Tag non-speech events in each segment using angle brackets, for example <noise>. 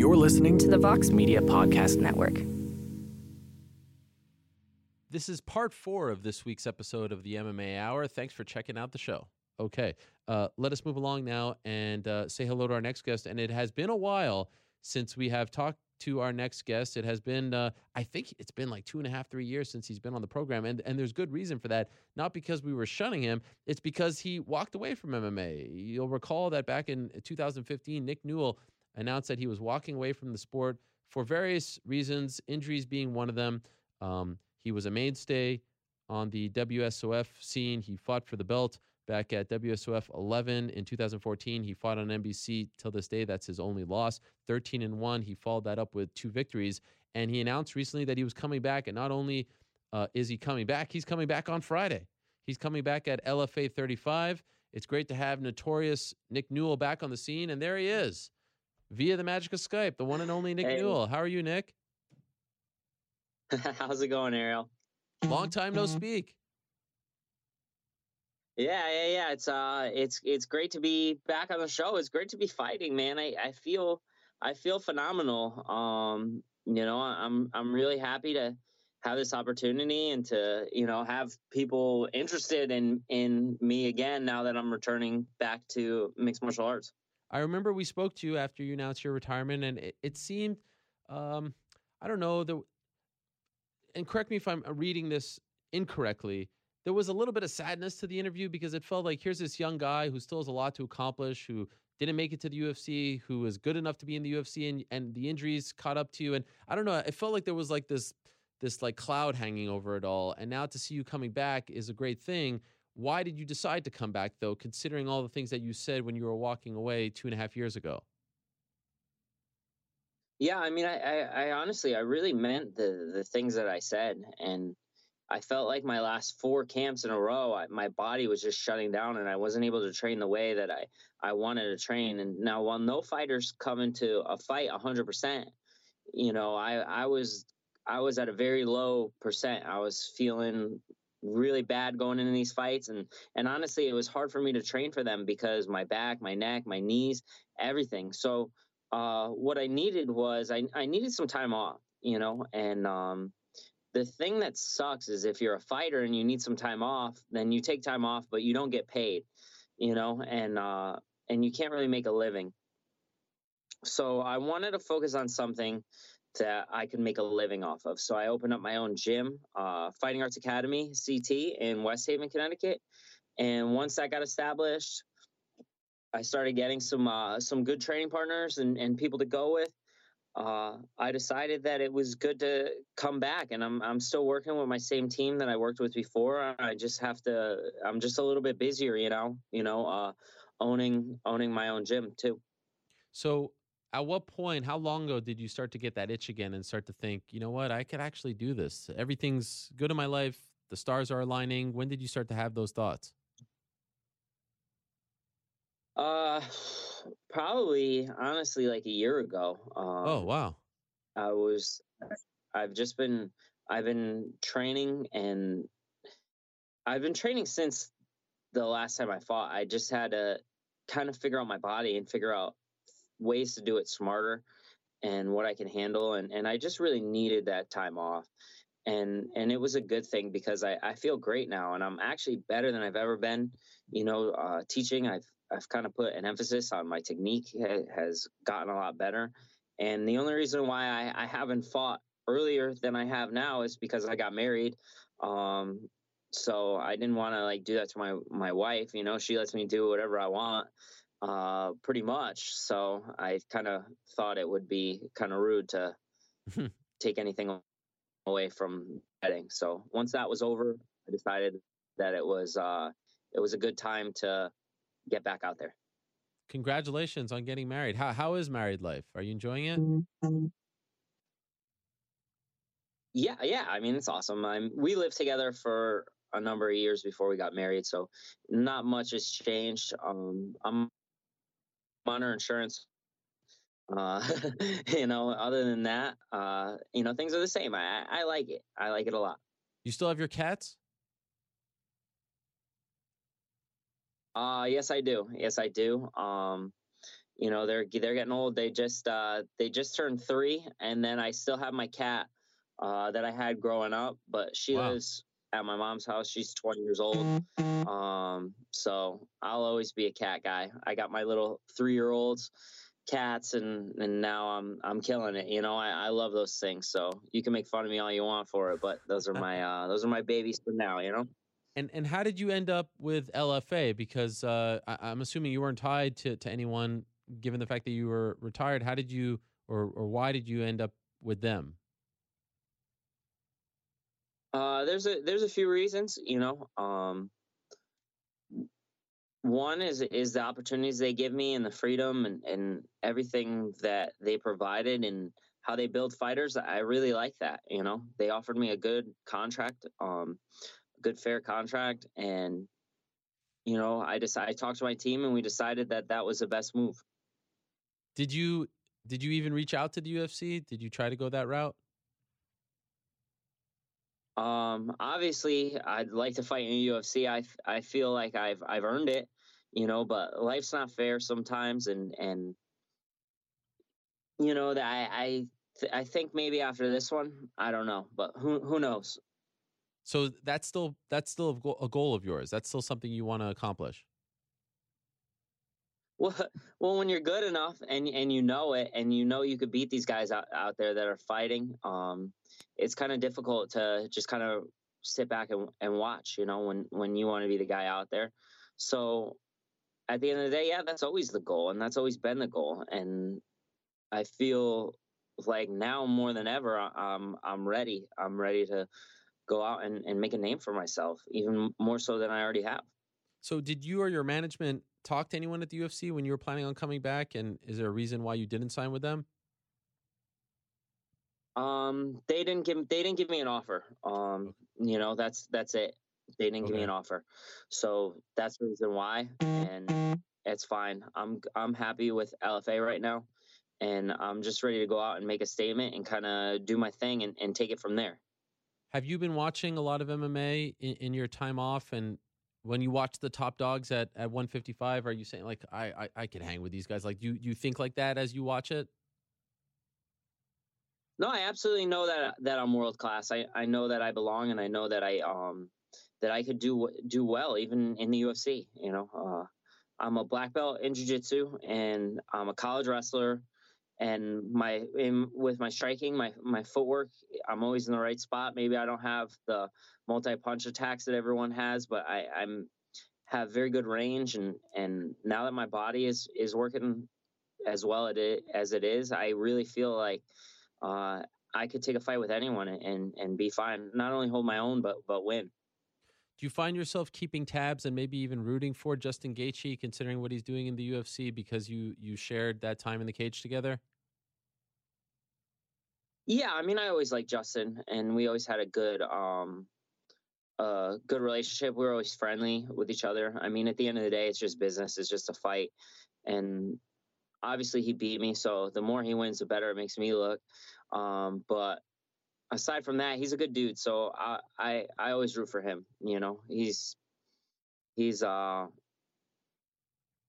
You're listening to the Vox Media Podcast Network. This is part four of this week's episode of the MMA Hour. Thanks for checking out the show. Okay, uh, let us move along now and uh, say hello to our next guest. And it has been a while since we have talked to our next guest. It has been, uh, I think it's been like two and a half, three years since he's been on the program. And, and there's good reason for that. Not because we were shunning him, it's because he walked away from MMA. You'll recall that back in 2015, Nick Newell announced that he was walking away from the sport for various reasons, injuries being one of them. Um, he was a mainstay on the WSOF scene. He fought for the belt back at WSOF 11 in 2014. He fought on NBC till this day. That's his only loss. 13 and 1. He followed that up with two victories. And he announced recently that he was coming back. And not only uh, is he coming back, he's coming back on Friday. He's coming back at LFA 35. It's great to have notorious Nick Newell back on the scene. And there he is via the magic of Skype, the one and only Nick hey. Newell. How are you, Nick? <laughs> How's it going, Ariel? Long time no speak. Yeah, yeah, yeah. It's uh, it's it's great to be back on the show. It's great to be fighting, man. I, I feel I feel phenomenal. Um, you know, I'm I'm really happy to have this opportunity and to you know have people interested in in me again now that I'm returning back to mixed martial arts. I remember we spoke to you after you announced your retirement, and it, it seemed, um, I don't know, the, and correct me if I'm reading this incorrectly. There was a little bit of sadness to the interview because it felt like here's this young guy who still has a lot to accomplish, who didn't make it to the UFC, who was good enough to be in the UFC, and and the injuries caught up to you. And I don't know, it felt like there was like this this like cloud hanging over it all. And now to see you coming back is a great thing. Why did you decide to come back, though, considering all the things that you said when you were walking away two and a half years ago? Yeah, I mean, I, I, I honestly, I really meant the the things that I said, and I felt like my last four camps in a row, I, my body was just shutting down, and I wasn't able to train the way that I I wanted to train. And now, while no fighters come into a fight hundred percent, you know, I I was I was at a very low percent. I was feeling really bad going into these fights. And and honestly it was hard for me to train for them because my back my neck my knees everything. So uh, what i needed was I, I needed some time off you know? And um, the thing that sucks is if you're a fighter and you need some time off then you take time off but you don't get paid you know? And uh, and you can't really make a living. So i wanted to focus on something that I could make a living off of. So I opened up my own gym, uh, Fighting Arts Academy (CT) in West Haven, Connecticut. And once that got established, I started getting some uh, some good training partners and, and people to go with. Uh, I decided that it was good to come back, and I'm I'm still working with my same team that I worked with before. I just have to. I'm just a little bit busier, you know. You know, uh, owning owning my own gym too. So at what point, how long ago did you start to get that itch again and start to think, you know what, I could actually do this? Everything's good in my life. The stars are aligning. When did you start to have those thoughts? Uh, <sighs> probably honestly like a year ago. Oh, um, oh wow! I was, I've just been, I've been training and I've been training since the last time I fought. I just had to kind of figure out my body and figure out ways to do it smarter and what I can handle. And, and I just really needed that time off. And, and it was a good thing because I, I feel great now and I'm actually better than I've ever been, you know, uh, teaching. I've, I've kind of put an emphasis on my technique has gotten a lot better. And the only reason why I, I haven't fought earlier than I have now is because I got married. Um, so I didn't want to like do that to my my wife. You know, she lets me do whatever I want uh, pretty much. So I kind of thought it would be kind of rude to <laughs> take anything away from betting. So once that was over, I decided that it was uh, it was a good time to get back out there. Congratulations on getting married. How how is married life? Are you enjoying it? Mm-hmm. Yeah, yeah. I mean, it's awesome. I'm, we lived together for a number of years before we got married, so not much has changed. Um, I'm Honor insurance. Uh, <laughs> you know, other than that, uh, you know, things are the same. I, I like it. I like it a lot. You still have your cats? Uh, yes, I do. Yes, I do. Um, you know they're they're getting old. They just uh, they just turned three, and then I still have my cat uh, that I had growing up, but she Wow. lives at my mom's house. She's 20 years old, um, so I'll always be a cat guy. I got my little three year olds cats and and now I'm I'm killing it. You know, I, I love those things. So you can make fun of me all you want for it, but those are my uh those are my babies for now, you know? And and how did you end up with LFA? Because uh, I, I'm assuming you weren't tied to, to anyone, given the fact that you were retired. How did you, or or why did you end up with them? Uh there's a there's a few reasons, you know. Um one is is the opportunities they give me and the freedom and, and everything that they provided and how they build fighters. I really like that, you know. They offered me a good contract, um, a good fair contract and you know, I decided I talked to my team and we decided that that was the best move. Did you did you even reach out to the UFC? Did you try to go that route? Um, obviously, I'd like to fight in the UFC. I I feel like I've I've earned it, you know. But life's not fair sometimes, and and you know that I I th- I think maybe after this one, I don't know, but who who knows? So that's still that's still a goal, a goal of yours. That's still something you want to accomplish. Well, <laughs> well, when you're good enough and and you know it, and you know you could beat these guys out, out there that are fighting, um, it's kind of difficult to just kind of sit back and, and watch. You know, when when you want to be the guy out there. So at the end of the day, yeah, that's always the goal, and that's always been the goal. And I feel like now more than ever, I'm I'm ready. I'm ready to go out and, and make a name for myself, even more so than I already have. So did you or your management talk to anyone at the UFC when you were planning on coming back? And is there a reason why you didn't sign with them? Um, they didn't give they didn't give me an offer. Um, you know, that's that's it. They didn't give me an offer, so that's the reason why, and it's fine. I'm I'm happy with LFA right now, and I'm just ready to go out and make a statement and kind of do my thing and, and take it from there. Have you been watching a lot of MMA in, in your time off? And when you watch the top dogs at, at 155, are you saying like I, I I could hang with these guys? Like you you think like that as you watch it? No, I absolutely know that that I'm world class. I, I know that I belong, and I know that I um that I could do do well even in the UFC. You know, uh, I'm a black belt in jiu-jitsu, and I'm a college wrestler. And my in, with my striking, my my footwork, I'm always in the right spot. Maybe I don't have the multi punch attacks that everyone has, but I, I'm have very good range. And and now that my body is is working as well it as it is, I really feel like uh, I could take a fight with anyone and and be fine. Not only hold my own, but but win. Do you find yourself keeping tabs and maybe even rooting for Justin Gaethje, considering what he's doing in the UFC, because you you shared that time in the cage together? Yeah, I mean, I always liked Justin, and we always had a good um, uh, good relationship. We were always friendly with each other. I mean, at the end of the day, it's just business. It's just a fight, and obviously he beat me. So the more he wins, the better it makes me look. Um, but aside from that, he's a good dude. So I I, I always root for him. You know, he's he's uh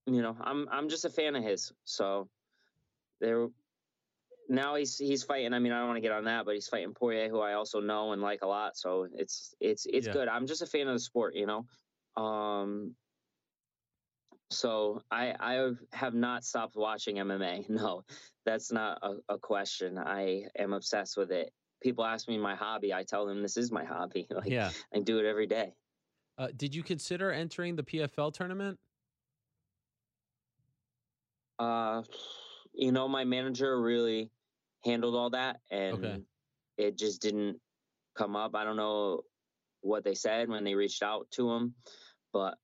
you know I'm I'm just a fan of his. So there now he's he's fighting. I mean, I don't want to get on that, but he's fighting Poirier, who I also know and like a lot. So it's it's it's Yeah. good. I'm just a fan of the sport, you know. Um, so I I have not stopped watching MMA. <laughs> No, that's not a, a question. I am obsessed with it. People ask me my hobby. I tell them this is my hobby. <laughs> Like yeah. I do it every day. Uh, did you consider entering the PFL tournament? Uh, you know, my manager really handled all that, and it just didn't come up. I don't know what they said when they reached out to him, but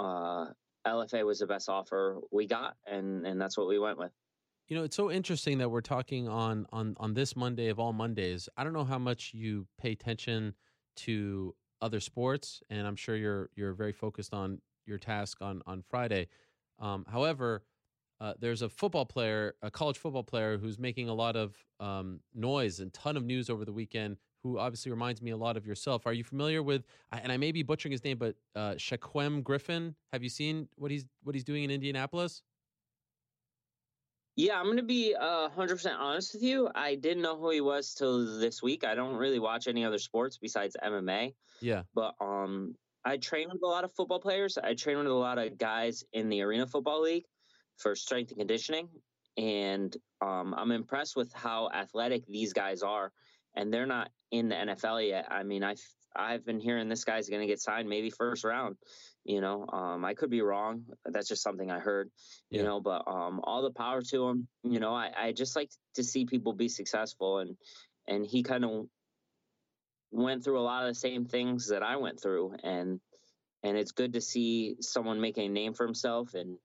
uh, LFA was the best offer we got, and and that's what we went with. You know, it's so interesting that we're talking on on on this Monday of all Mondays. I don't know how much you pay attention to other sports, and I'm sure you're you're very focused on your task on on Friday. Um, however, uh, there's a football player, a college football player, who's making a lot of um, noise and ton of news over the weekend. Who obviously reminds me a lot of yourself. Are you familiar with? And I may be butchering his name, but uh, Shaquem Griffin. Have you seen what he's what he's doing in Indianapolis? Yeah, I'm gonna be uh, 100% honest with you. I didn't know who he was till this week. I don't really watch any other sports besides MMA. Yeah. But um, I train with a lot of football players. I train with a lot of guys in the Arena Football League for strength and conditioning, and um, I'm impressed with how athletic these guys are. And they're not in the NFL yet. I mean, I've I've been hearing this guy's going to get signed maybe first round. You know, um, I could be wrong. That's just something I heard. You Yeah. know, but um, all the power to him. You know, I, I just like to see people be successful, and and he kind of went through a lot of the same things that I went through, and and it's good to see someone making a name for himself and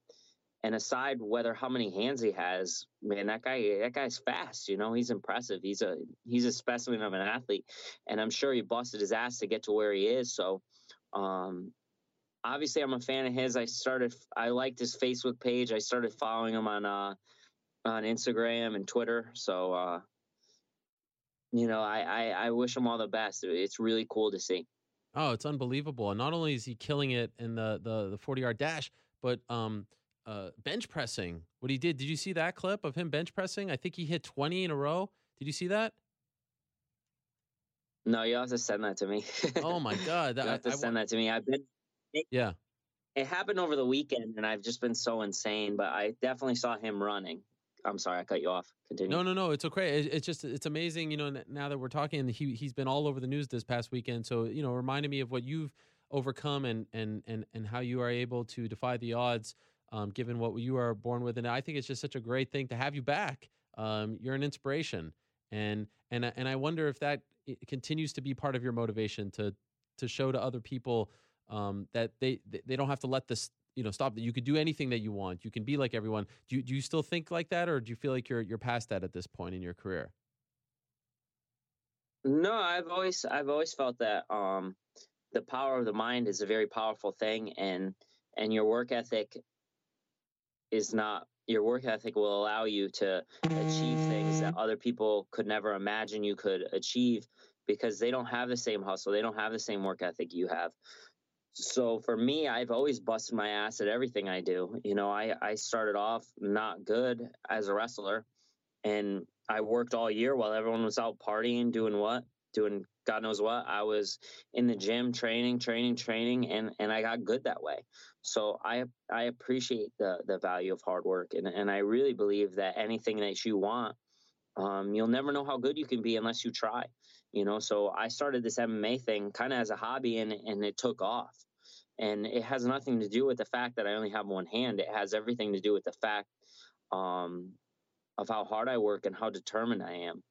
and aside whether how many hands he has, man, that guy that guy's fast. You know, he's impressive. He's a he's a specimen of an athlete, and I'm sure he busted his ass to get to where he is. So, um, obviously, I'm a fan of his. I started I liked his Facebook page. I started following him on uh on Instagram and Twitter. So, uh, you know, I, I I wish him all the best. It's really cool to see. Oh, it's unbelievable. And not only is he killing it in the the the 40 yard dash, but um uh bench pressing. What he did. Did you see that clip of him bench pressing? I think he hit 20 in a row. Did you see that? No, you have to send that to me. Oh my <laughs> god. That, you have to I- I send wa- that to me. I've been yeah. it happened over the weekend and I've just been so insane, but I definitely saw him running. I'm sorry, I cut you off. Continue. No, no, no. It's okay. It, it's just it's amazing. You know, now that we're talking, he he's been all over the news this past weekend. So you know, reminding me of what you've overcome and and and and how you are able to defy the odds, um, given what you are born with. And I think it's just such a great thing to have you back. Um, you're an inspiration, and and and I wonder if that continues to be part of your motivation to to show to other people um, that they they they don't have to let this you know stop that you could do anything that you want you can be like everyone do you, do you still think like that or do you feel like you're you're past that at this point in your career No, I've always I've always felt that um the power of the mind is a very powerful thing and and your work ethic is not your work ethic will allow you to achieve things that mm. other people could never imagine you could achieve because they don't have the same hustle, they don't have the same work ethic you have. So for me, I've always busted my ass at everything I do. You know, I I started off not good as a wrestler and I worked all year while everyone was out partying, doing what, doing God knows what. I was in the gym training, training, training, and and I got good that way. So I I appreciate the the value of hard work, and and I really believe that anything that you want, um, you'll never know how good you can be unless you try. You know, so I started this MMA thing kind of as a hobby, and and it took off. And it has nothing to do with the fact that I only have one hand. It has everything to do with the fact um, of how hard I work and how determined I am.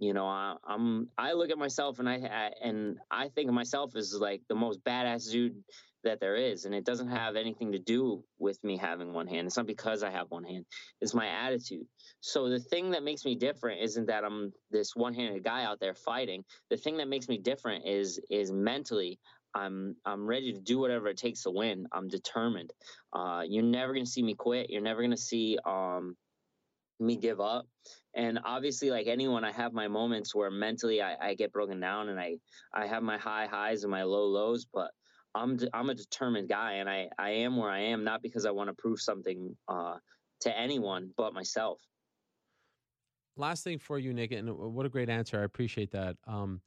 You know, I, I'm I look at myself and I, I and I think of myself as like the most badass dude that there is, and it doesn't have anything to do with me having one hand. It's not because I have one hand. It's my attitude. So the thing that makes me different isn't that I'm this one-handed guy out there fighting. The thing that makes me different is is mentally. I'm I'm ready to do whatever it takes to win. I'm determined. Uh, you're never gonna see me quit. You're never gonna see um, me give up. And obviously, like anyone, I have my moments where mentally I, I get broken down, and I I have my high highs and my low lows. But I'm I'm a determined guy, and I I am where I am not because I want to prove something uh, to anyone but myself. last thing for you nick and what a great answer i appreciate that um,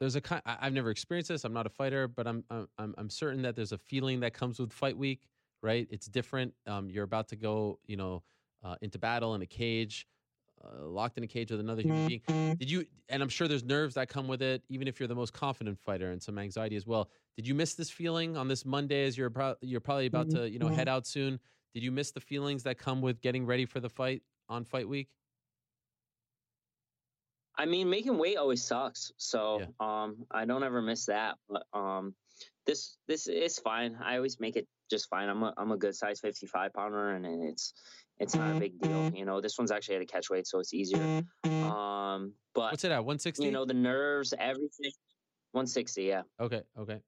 there's a kind i've never experienced this i'm not a fighter but i'm i'm i'm I'm certain that there's a feeling that comes with fight week right it's different um, you're about to go you know uh, into battle in a cage uh, locked in a cage with another human being did you and i'm sure there's nerves that come with it even if you're the most confident fighter and some anxiety as well did you miss this feeling on this monday as you're pro- you're probably about to you know head out soon did you miss the feelings that come with getting ready for the fight on fight week I mean, making weight always sucks. So um, I don't ever miss that. But um, this this is fine. I always make it just fine. I'm a I'm a good size 55 pounder, and it's it's not a big deal. You know, this one's actually at a catch weight, so it's easier. Um, but what's it at 160 you know, the nerves, everything. 160, yeah. okay okay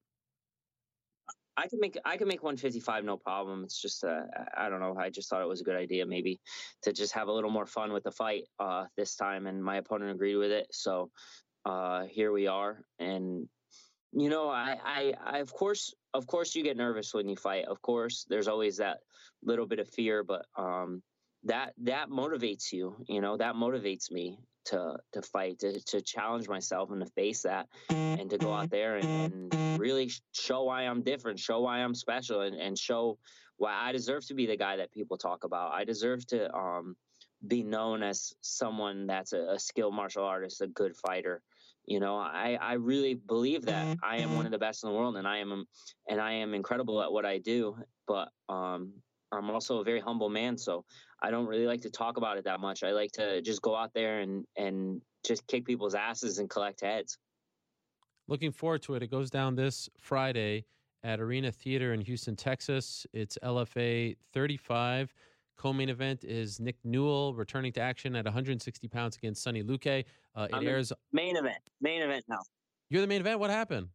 I can make I can make 155 no problem. It's just uh, I don't know. I just thought it was a good idea maybe to just have a little more fun with the fight uh, this time, and my opponent agreed with it. So uh, here we are, and you know I, I I of course of course you get nervous when you fight. Of course, there's always that little bit of fear, but um, that that motivates you. You know, that motivates me to to fight, to to challenge myself and to face that, and to go out there and, and really show why I'm different, show why I'm special, and, and show why I deserve to be the guy that people talk about. I deserve to um, be known as someone that's a, a skilled martial artist, a good fighter. You know, I, I really believe that I am one of the best in the world, and I am and I am incredible at what I do. But um, I'm also a very humble man, so I don't really like to talk about it that much. I like to just go out there and and just kick people's asses and collect heads. Looking forward to it. It goes down this Friday at Arena Theater in Houston, Texas. It's LFA 35. Co-main event is Nick Newell returning to action at 160 pounds against Sonny Luque. Uh, it airs main event. Main event now. You're the main event. What happened?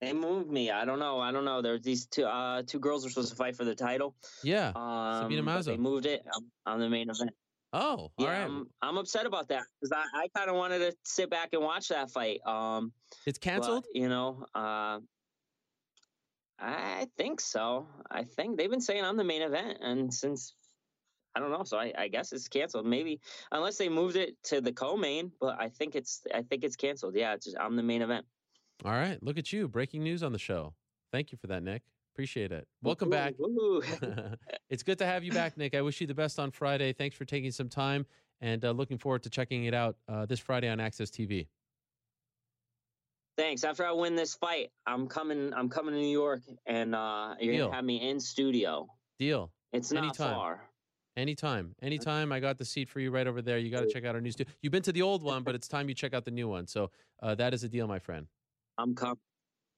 They moved me. I don't know. I don't know. There's these two uh, two girls were supposed to fight for the title. Yeah. Um, Sabina Mazo. They moved it. I'm, I'm the main event. Oh, yeah, all right. I'm, I'm upset about that because I, I kind of wanted to sit back and watch that fight. Um, it's canceled. But, you know, uh, I think so. I think they've been saying I'm the main event, and since I don't know, so I, I guess it's canceled. Maybe unless they moved it to the co-main, but I think it's I think it's canceled. Yeah, it's just, I'm the main event. All right, look at you, breaking news on the show. Thank you for that, Nick. Appreciate it. Welcome Ooh, back. ooh. <laughs> <laughs> it's good to have you back, Nick. I wish you the best on Friday. Thanks for taking some time, and uh, looking forward to checking it out uh, this Friday on AXS TV. Thanks. After I win this fight, I'm coming. I'm coming to New York, and uh, you're Deal. gonna have me in studio. Deal. It's not Anytime. far. Anytime, anytime. I got the seat for you right over there. You got to check out our new studio. You've been to the old one, but it's time you check out the new one. So uh, that is a deal, my friend. I'm coming.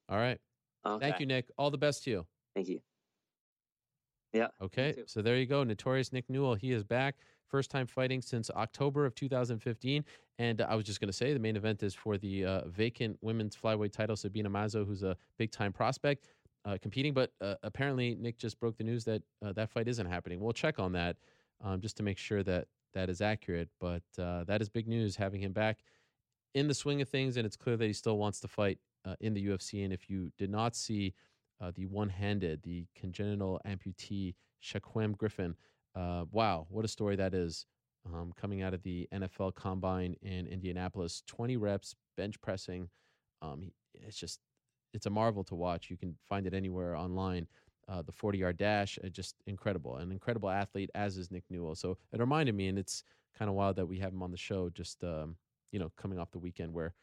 All right. Okay. Thank you, Nick. All the best to you. Thank you. Yeah. Okay, so there you go. Notorious Nick Newell. He is back. First time fighting since October of 2015. And I was just going to say the main event is for the uh, vacant women's flyweight title. Sabina Mazo, who's a big time prospect, uh, competing. But uh, apparently, Nick just broke the news that uh, that fight isn't happening. We'll check on that um, just to make sure that that is accurate. But uh, that is big news having him back in the swing of things. And it's clear that he still wants to fight uh, in the UFC. And if you did not see uh, the one handed, the congenital amputee Shaquem Griffin, uh, wow, what a story that is. Um, coming out of the NFL combine in Indianapolis, 20 reps, bench pressing. Um, it's just, it's a marvel to watch. You can find it anywhere online. Uh, the 40 yard dash, uh, just incredible. An incredible athlete, as is Nick Newell. So it reminded me, and it's kind of wild that we have him on the show just, um, you know, coming off the weekend where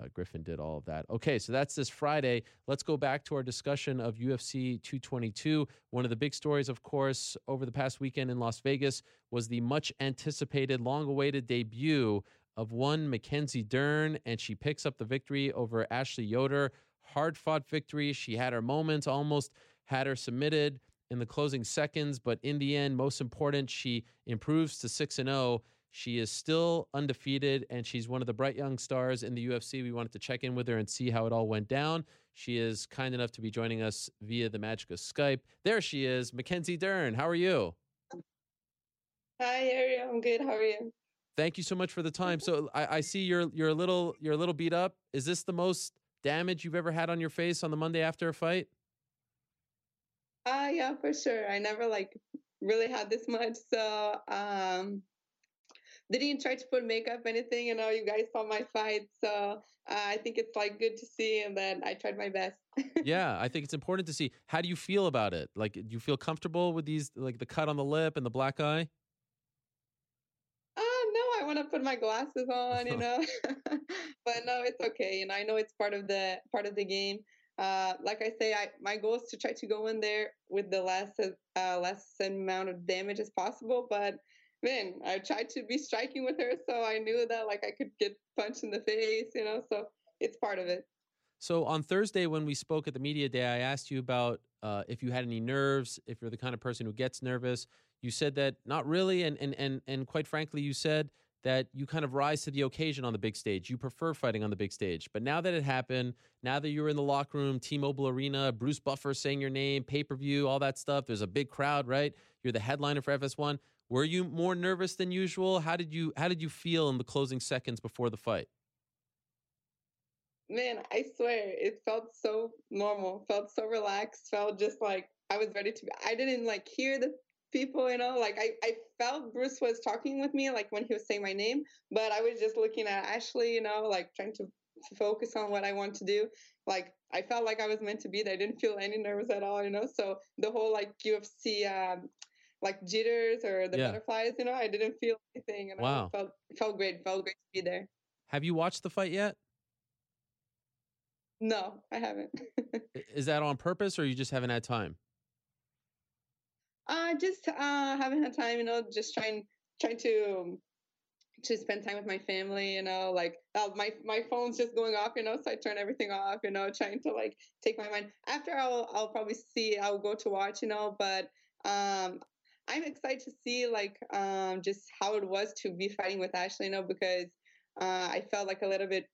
uh, Griffin did all of that. Okay, so that's this Friday. Let's go back to our discussion of UFC 222. One of the big stories, of course, over the past weekend in Las Vegas was the much anticipated, long awaited debut of one Mackenzie Dern, and she picks up the victory over Ashley Yoder. Hard fought victory. She had her moments, almost had her submitted in the closing seconds, but in the end, most important, she improves to 6 and 0. She is still undefeated, and she's one of the bright young stars in the UFC. We wanted to check in with her and see how it all went down. She is kind enough to be joining us via the magic of Skype. There she is, Mackenzie Dern. How are you? Hi, Ariel. I'm good. How are you? Thank you so much for the time. So I, I see you're you're a little you're a little beat up. Is this the most damage you've ever had on your face on the Monday after a fight? Ah, yeah, for sure. I never like really had this much. So, um, didn't try to put makeup anything. You know, you guys saw my fight, so uh, I think it's like good to see, and then I tried my best. <laughs> yeah, I think it's important to see. How do you feel about it? Like, do you feel comfortable with these, like the cut on the lip and the black eye? No, I want to put my glasses on, you <laughs> know. <laughs> but no, it's okay. You know, I know it's part of the part of the game. Uh, like I say, I my goal is to try to go in there with the less uh, less amount of damage as possible. But man, I tried to be striking with her, so I knew that like I could get punched in the face, you know. So it's part of it. So on Thursday, when we spoke at the media day, I asked you about uh, if you had any nerves, if you're the kind of person who gets nervous. You said that not really, and and and and quite frankly, you said that you kind of rise to the occasion on the big stage. You prefer fighting on the big stage. But now that it happened, now that you're in the locker room, T-Mobile Arena, Bruce Buffer saying your name, pay-per-view, all that stuff, there's a big crowd, right? You're the headliner for FS1. Were you more nervous than usual? How did you how did you feel in the closing seconds before the fight? Man, I swear it felt so normal, felt so relaxed, felt just like I was ready to be. I didn't like hear the people, you know, like I, I felt Bruce was talking with me, like when he was saying my name, but I was just looking at Ashley, you know, like trying to focus on what I want to do. Like I felt like I was meant to be there. I didn't feel any nerves at all, you know. So the whole like UFC um, like jitters or the Yeah. butterflies, you know, I didn't feel anything. And Wow. I felt felt great. Felt great to be there. Have you watched the fight yet? No, I haven't. <laughs> Is that on purpose or you just haven't had time? uh just uh haven't had time, you know, just trying trying to to spend time with my family, you know, like uh, my my phone's just going off, you know, so I turn everything off, you know, trying to like take my mind. After I'll I'll probably see I'll go to watch, you know, but um I'm excited to see like um just how it was to be fighting with Ashley, you know, because uh I felt like a little bit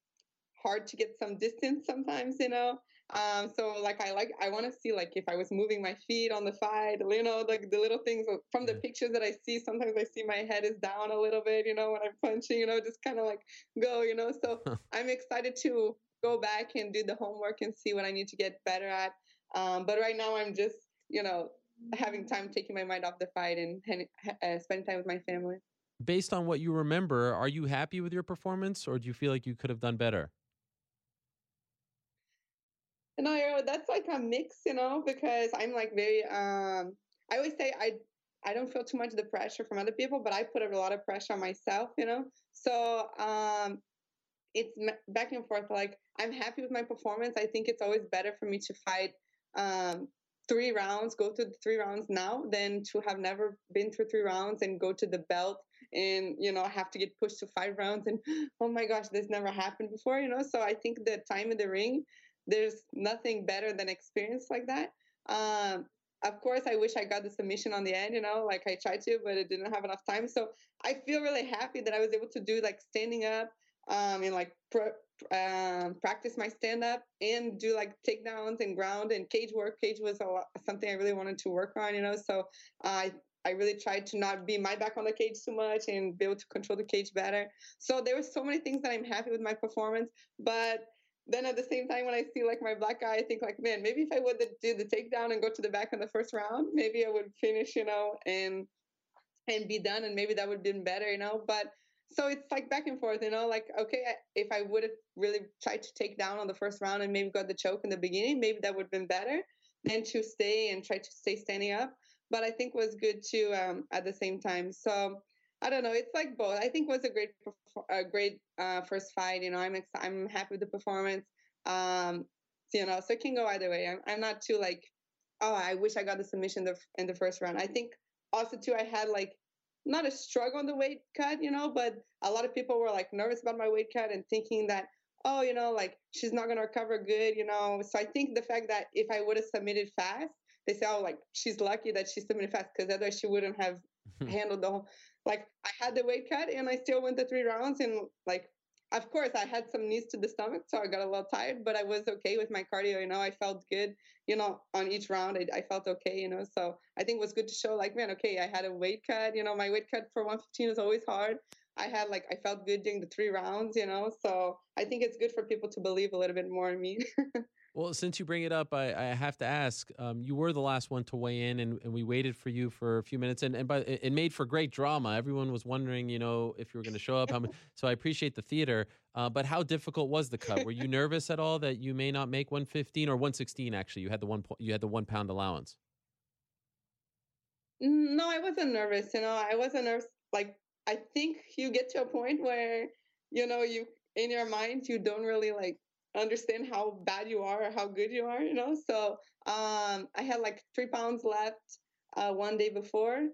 hard to get some distance sometimes, you know. Um, so like I like I want to see like if I was moving my feet on the fight, you know, like the little things from the pictures that I see. Sometimes I see my head is down a little bit, you know, when I'm punching, you know, just kind of like go, you know. So <laughs> I'm excited to go back and do the homework and see what I need to get better at. Um, but right now I'm just, you know, having time taking my mind off the fight and, and uh, spending time with my family. Based on what you remember, are you happy with your performance or do you feel like you could have done better? And I, that's like a mix, you know, because I'm like very, um, I always say I, I don't feel too much the pressure from other people, but I put a lot of pressure on myself, you know. So um, it's back and forth. Like I'm happy with my performance. I think it's always better for me to fight um, three rounds, go the three rounds now, than to have never been through three rounds and go to the belt and you know have to get pushed to five rounds and <gasps> oh my gosh, this never happened before, you know. So I think the time in the ring there's nothing better than experience like that. Um, of course, I wish I got the submission on the end, you know, like I tried to, but it didn't have enough time. So I feel really happy that I was able to do like standing up um, and like pr- um, practice my stand up and do like takedowns and ground and cage work. Cage was lot, something I really wanted to work on, you know. So I I really tried to not be my back on the cage too much and be able to control the cage better. So there were so many things that I'm happy with my performance, but then at the same time when I see like my black guy, I think like, man, maybe if I would do the takedown and go to the back in the first round, maybe I would finish, you know, and and be done, and maybe that would have been better, you know. But so it's like back and forth, you know. Like okay, if I would have really tried to take down on the first round and maybe got the choke in the beginning, maybe that would have been better than to stay and try to stay standing up. But I think was good too um, at the same time. So I don't know. It's like both. I think was a great, a great uh, first fight. You know, I'm ex- I'm happy with the performance. Um, you know, so it can go either way. I'm, I'm not too like, oh, I wish I got the submission the, in the first round. I think also too, I had like not a struggle on the weight cut, you know, but a lot of people were like nervous about my weight cut and thinking that, oh, you know, like she's not gonna recover good, you know. So I think the fact that if I would have submitted fast, they say, oh, like she's lucky that she submitted fast because otherwise she wouldn't have <laughs> handled the whole like I had the weight cut and I still went the three rounds and like of course I had some knees to the stomach so I got a little tired but I was okay with my cardio you know I felt good you know on each round I, I felt okay you know so I think it was good to show like man okay I had a weight cut you know my weight cut for 115 is always hard. I had like I felt good during the three rounds you know so I think it's good for people to believe a little bit more in me <laughs> Well, since you bring it up, I, I have to ask. Um, you were the last one to weigh in, and, and we waited for you for a few minutes, and and by, it made for great drama. Everyone was wondering, you know, if you were going to show up. How many, <laughs> so I appreciate the theater. Uh, but how difficult was the cut? Were you nervous at all that you may not make 115 or 116? Actually, you had the one po- you had the one pound allowance. No, I wasn't nervous. You know, I wasn't nervous. Like, I think you get to a point where, you know, you in your mind you don't really like understand how bad you are or how good you are. You know, so um, I had like three pounds left uh, one day before.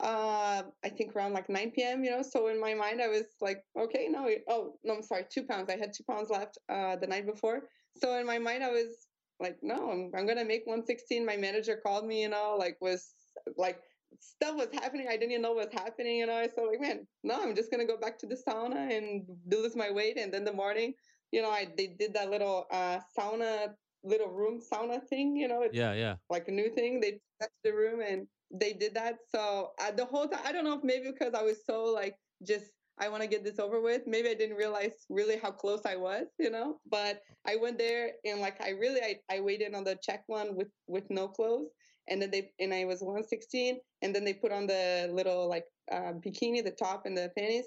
Uh, I think around like 9 p.m. You know, so in my mind I was like, okay, no, oh no, I'm sorry, two pounds. I had two pounds left uh, the night before. So in my mind I was like, no, I'm, I'm gonna make 116. My manager called me. You know, like was like stuff was happening. I didn't even know what was happening, you know. So like, man, no, I'm just gonna go back to the sauna and lose my weight. And then the morning, you know, I they did that little uh, sauna, little room sauna thing, you know. It's Yeah, yeah. like a new thing. They touched the room and they did that. So uh, the whole time, I don't know if maybe because I was so like just. I want to get this over with. Maybe I didn't realize really how close I was, you know. But I went there and like I really I, I waited on the check one with with no clothes, and then they and I was 116, and then they put on the little like uh, bikini, the top and the panties,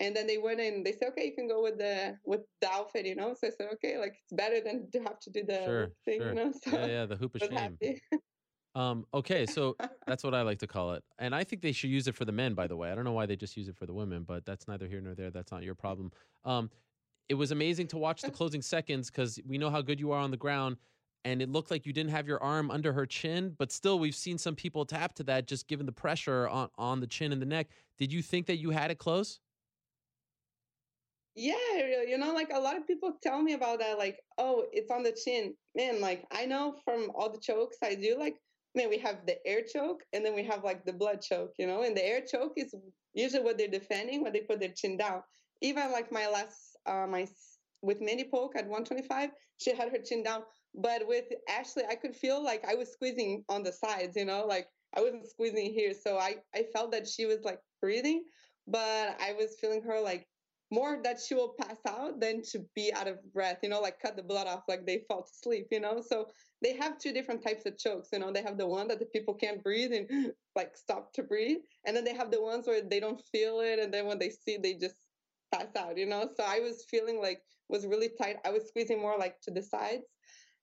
and then they went and they said, okay, you can go with the with the outfit, you know. So I said, okay, like it's better than <laughs> to have to do the Sure, thing, sure. you know. So Yeah, yeah, the hoop of <laughs> shame. Um, okay, so <laughs> that's what I like to call it. And I think they should use it for the men, by the way. I don't know why they just use it for the women, but that's neither here nor there. That's not your problem. Um, it was amazing to watch the closing seconds because we know how good you are on the ground. And it looked like you didn't have your arm under her chin, but still, we've seen some people tap to that just given the pressure on, on the chin and the neck. Did you think that you had it close? Yeah, you know, like a lot of people tell me about that, like, oh, it's on the chin. Man, like I know from all the chokes I do, like, man, we have the air choke and then we have like the blood choke, you know, and the air choke is usually what they're defending when they put their chin down. Even like my last, uh, my with Mandy Polk at 125, she had her chin down, but with Ashley, I could feel like I was squeezing on the sides, you know, like I wasn't squeezing here, so I I felt that she was like breathing, but I was feeling her like more that she will pass out than to be out of breath, you know, like cut the blood off, like they fall to sleep, you know. So they have two different types of chokes, you know. They have the one that the people can't breathe and <gasps> like stop to breathe, and then they have the ones where they don't feel it, and then when they see, they just pass out, you know. So I was feeling like was really tight. I was squeezing more like to the sides.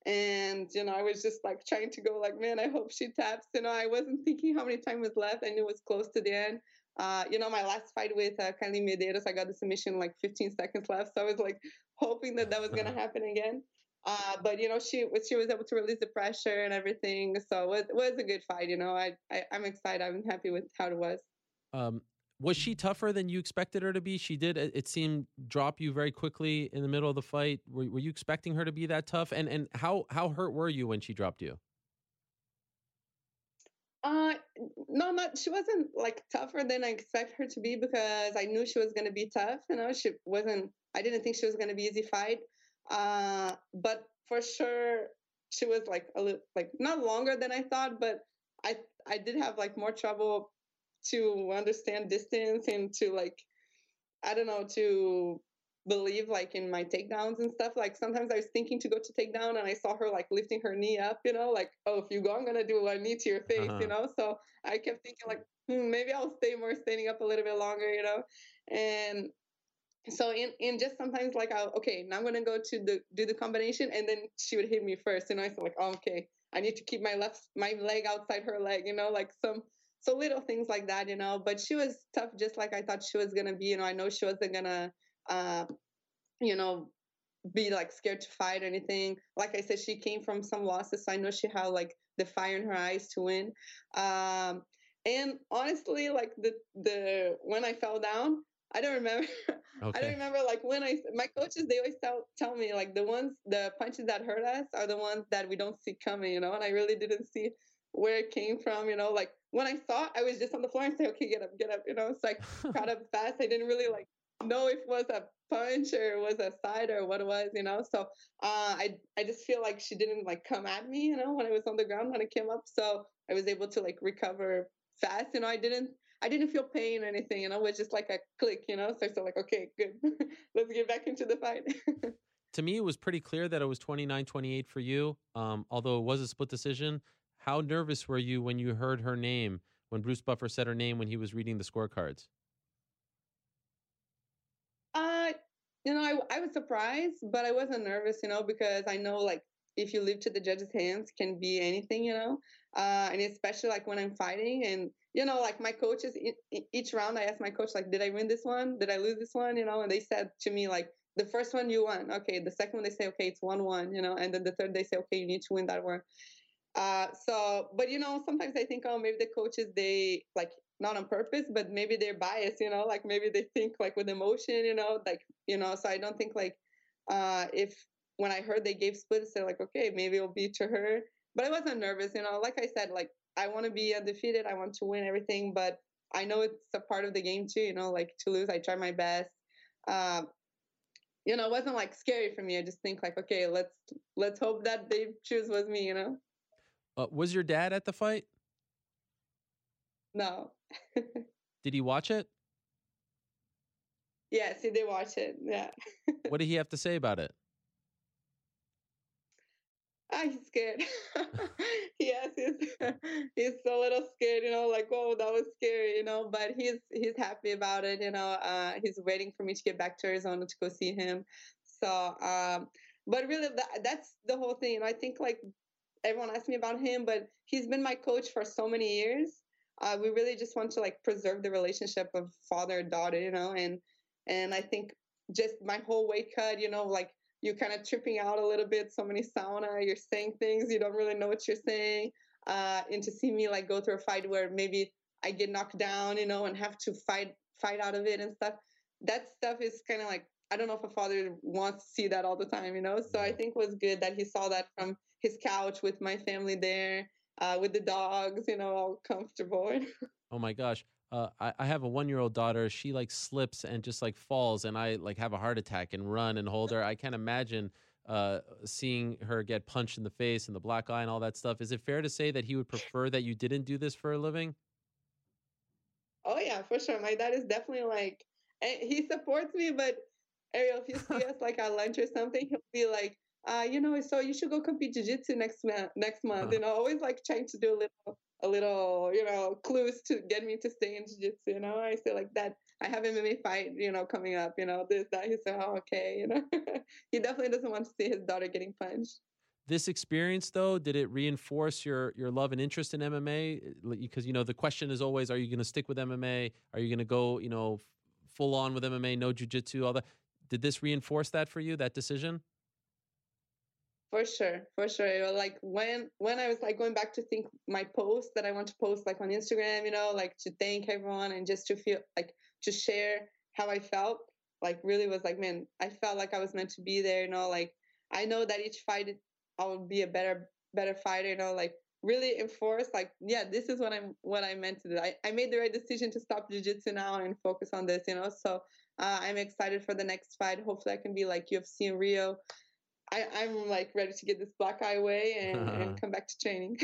And you know, I was just like trying to go like, man, I hope she taps. You know, I wasn't thinking how many time was left. I knew it was close to the end. Uh, you know, my last fight with uh, Kaline Medeiros, I got the submission like 15 seconds left, so I was like hoping that that was gonna happen again. Uh, but you know, she was she was able to release the pressure and everything, so it was, a good fight. You know, I, I I'm excited. I'm happy with how it was. Um, was she tougher than you expected her to be? She did. It it seemed drop you very quickly in the middle of the fight. Were, were you expecting her to be that tough? And and how how hurt were you when she dropped you? Uh, no, not she wasn't like tougher than I expect her to be because I knew she was gonna be tough. You know, she wasn't. I didn't think she was gonna be easy fight. Uh, but for sure, she was like a little like not longer than I thought, but I I did have like more trouble to understand distance and to like I don't know to believe like in my takedowns and stuff. Like sometimes I was thinking to go to takedown and I saw her like lifting her knee up, you know, like, oh, if you go, I'm gonna do a knee to your face, Uh-huh. you know. So I kept thinking like, hmm, maybe I'll stay more standing up a little bit longer, you know. And so in in just sometimes like I'll okay, now I'm gonna go to the do the combination and then she would hit me first, you know. So like, oh, okay, I need to keep my left my leg outside her leg, you know, like some so little things like that, you know. But she was tough, just like I thought she was gonna be. You know, I know she wasn't gonna, uh, you know, be like scared to fight or anything. Like I said, she came from some losses, so I know she had like the fire in her eyes to win. Um, and honestly, like the the when I fell down, I don't remember. <laughs> I don't remember like when I my coaches they always tell tell me like the ones the punches that hurt us are the ones that we don't see coming, you know. And I really didn't see where it came from, you know. Like when I saw it, I was just on the floor and say, "Okay, get up, get up," you know. So I <laughs> got up fast. I didn't really like know if it was a punch or it was a side or what it was, you know. So uh, I I just feel like she didn't like come at me, you know, when I was on the ground when I came up. So I was able to like recover fast, you know. I didn't I didn't feel pain or anything, you know. It was just like a click, you know. So I felt like, okay, good, <laughs> let's get back into the fight. <laughs> to me, it was pretty clear that it was 29 28 for you, um, although it was a split decision. How nervous were you when you heard her name, when Bruce Buffer said her name when he was reading the scorecards? Uh, you know, I, I was surprised, but I wasn't nervous, you know, because I know like if you leave to the judges' hands, can be anything, you know. Uh, and especially like when I'm fighting, and you know, like my coaches, each round I ask my coach like, did I win this one? Did I lose this one? You know, and they said to me like, the first one you won, okay. The second one they say, okay, it's one one, you know, and then the third they say, okay, you need to win that one. Uh, so, but you know, sometimes I think, oh, maybe the coaches they like not on purpose, but maybe they're biased, you know, like maybe they think like with emotion, you know, like you know. So I don't think like uh, if when I heard they gave splits, they're like, okay, maybe it'll be to her. But I wasn't nervous, you know. Like I said, like I want to be undefeated, I want to win everything, but I know it's a part of the game too, you know. Like to lose, I try my best. Um, you know, it wasn't like scary for me. I just think like, okay, let's let's hope that they choose was me, you know. Uh, was your dad at the fight? No. <laughs> Did he watch it? yes, he did watch it. Yeah. <laughs> What did he have to say about it? Ah, he's scared. <laughs> yes, he's he's a little scared, you know, like whoa, that was scary, you know. But he's he's happy about it, you know. Uh, he's waiting for me to get back to Arizona to go see him. So, um, but really, that, that's the whole thing. And I think like everyone asked me about him, but he's been my coach for so many years. Uh, we really just want to like preserve the relationship of father and daughter, you know, and and I think just my whole weight cut, you know, like you're kind of tripping out a little bit. So many sauna, you're saying things you don't really know what you're saying. Uh, and to see me like go through a fight where maybe I get knocked down, you know, and have to fight fight out of it and stuff. That stuff is kind of like I don't know if a father wants to see that all the time, you know. So I think was good that he saw that from his couch with my family there, uh, with the dogs, you know, all comfortable. <laughs> oh my gosh. Uh, I, I have a one year old daughter. She like slips and just like falls, and I like have a heart attack and run and hold her. I can't imagine uh, seeing her get punched in the face and the black eye and all that stuff. Is it fair to say that he would prefer that you didn't do this for a living? Oh yeah, for sure. My dad is definitely like, he supports me, but Ariel, if you see <laughs> us like at lunch or something, he'll be like, uh, you know, so you should go compete jiu-jitsu next month next month. You know, always like trying to do a little a little, you know, clues to get me to stay in jiu-jitsu, you know. I say like that I have MMA fight, you know, coming up, you know, this, that. He said, Oh, okay, you know. <laughs> he definitely doesn't want to see his daughter getting punched. This experience though, did it reinforce your your love and interest in MMA? Because you know, the question is always, are you gonna stick with MMA? Are you gonna go, you know, full on with MMA, no jiu-jitsu, all that? Did this reinforce that for you, that decision? For sure, for sure. Like when when I was like going back to think my post that I want to post like on Instagram, you know, like to thank everyone and just to feel like to share how I felt. Like really was like, man, I felt like I was meant to be there, you know, like I know that each fight I would be a better better fighter, you know, like really enforce like, yeah, this is what I'm what I meant to do. I, I made the right decision to stop jiu-jitsu now and focus on this, you know. So uh, I'm excited for the next fight. Hopefully, I can be like UFC in Rio. I, I'm like ready to get this black eye away and, and <laughs> come back to training.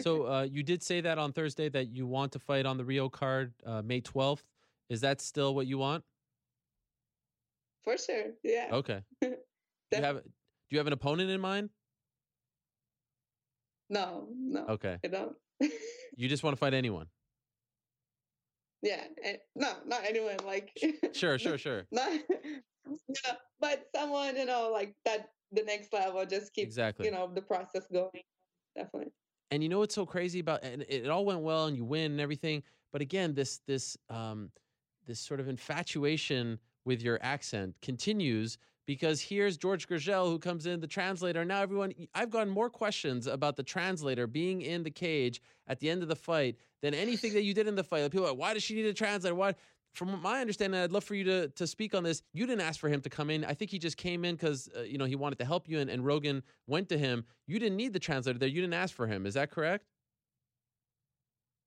so <laughs> uh, you did say that on Thursday that you want to fight on the Rio card uh, May 12th. Is that still what you want? For sure. Yeah. Okay. <laughs> do you have do you have an opponent in mind? No, no. Okay. I don't. you just want to fight anyone? Yeah, and, no, not anyone. Like sure, sure, sure. Not, but someone you know like that. The next level, just keep exactly you know the process going. Definitely. And you know what's so crazy about and it, it all went well and you win and everything, but again, this this um this sort of infatuation with your accent continues because here's George Gurgel who comes in, the translator. Now, everyone, I've gotten more questions about the translator being in the cage at the end of the fight than anything that you did in the fight. People are like, why does she need a translator? Why? From my understanding, I'd love for you to, to speak on this. You didn't ask for him to come in. I think he just came in because uh, you know he wanted to help you, and, and Rogan went to him. You didn't need the translator there. You didn't ask for him. Is that correct?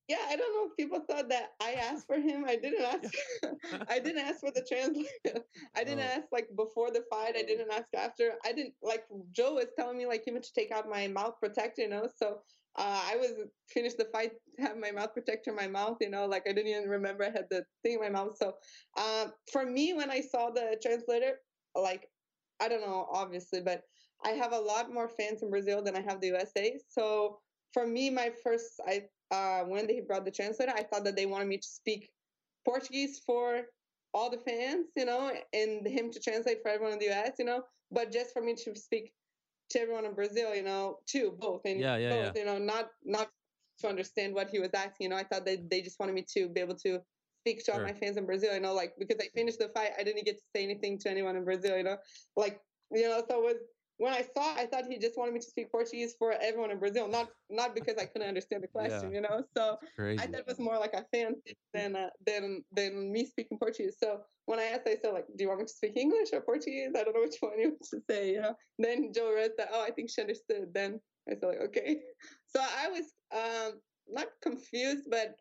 yeah, I don't know if people thought that I asked for him. I didn't <laughs> ask. <laughs> I didn't ask for the translator. I didn't oh. ask like before the fight. I didn't ask after. I didn't like Joe was telling me like even to take out my mouth protector, you know. So uh, I was finished the fight, <laughs> have my mouth protector in my mouth, you know, like I didn't even remember I had the thing in my mouth. So uh, for me, when I saw the translator, like I don't know, obviously, but I have a lot more fans in Brazil than I have the USA. So for me, my first, I uh, when they brought the translator, I thought that they wanted me to speak Portuguese for all the fans, you know, and him to translate for everyone in the US, you know, but just for me to speak to everyone in Brazil, you know, too, both and yeah, yeah, both, yeah. you know, not not to understand what he was asking, you know. I thought that they just wanted me to be able to speak to all my fans in Brazil, you know, like because I finished the fight, I didn't get to say anything to anyone in Brazil, you know, like you know, so it was when I saw, I thought he just wanted me to speak Portuguese for everyone in Brazil, not not because I couldn't understand the question, yeah. you know. So I thought it was more like a fan than uh, than than me speaking Portuguese. So when I asked, I said like, "Do you want me to speak English or Portuguese? I don't know which one you want to say." You know. Then Joe read that. Oh, I think she understood. Then I said like, "Okay." <laughs> So I was um, not confused, but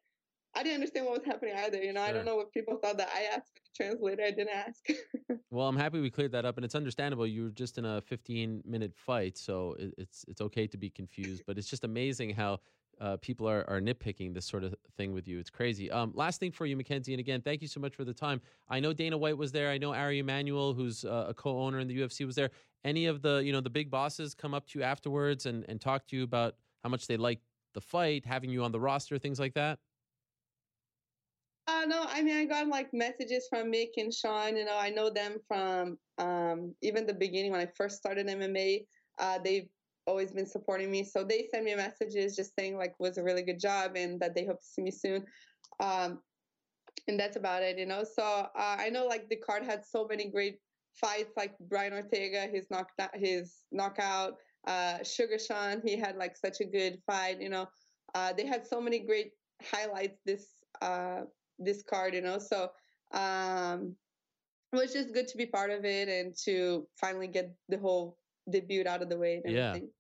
I didn't understand what was happening either. You know, sure. I don't know what people thought that I asked the translator. I didn't ask. <laughs> well, I'm happy we cleared that up, and it's understandable. You were just in a 15 minute fight, so it's it's okay to be confused. But it's just amazing how uh, people are, are nitpicking this sort of thing with you. It's crazy. Um, last thing for you, Mackenzie, and again, thank you so much for the time. I know Dana White was there. I know Ari Emanuel, who's uh, a co-owner in the UFC, was there. Any of the you know the big bosses come up to you afterwards and and talk to you about how much they like the fight, having you on the roster, things like that? Uh, no, I mean, I got like messages from Mick and Sean. You know, I know them from um, even the beginning when I first started MMA. Uh, they've always been supporting me. So they send me messages just saying like was a really good job and that they hope to see me soon. Um, and that's about it, you know. So uh, I know like the card had so many great fights, like Brian Ortega, his knocked his knockout, uh, Sugar Sean, he had like such a good fight, you know. Uh, they had so many great highlights this uh, this card, you know. So um, it was just good to be part of it and to finally get the whole debut out of the way. yeah. Everything.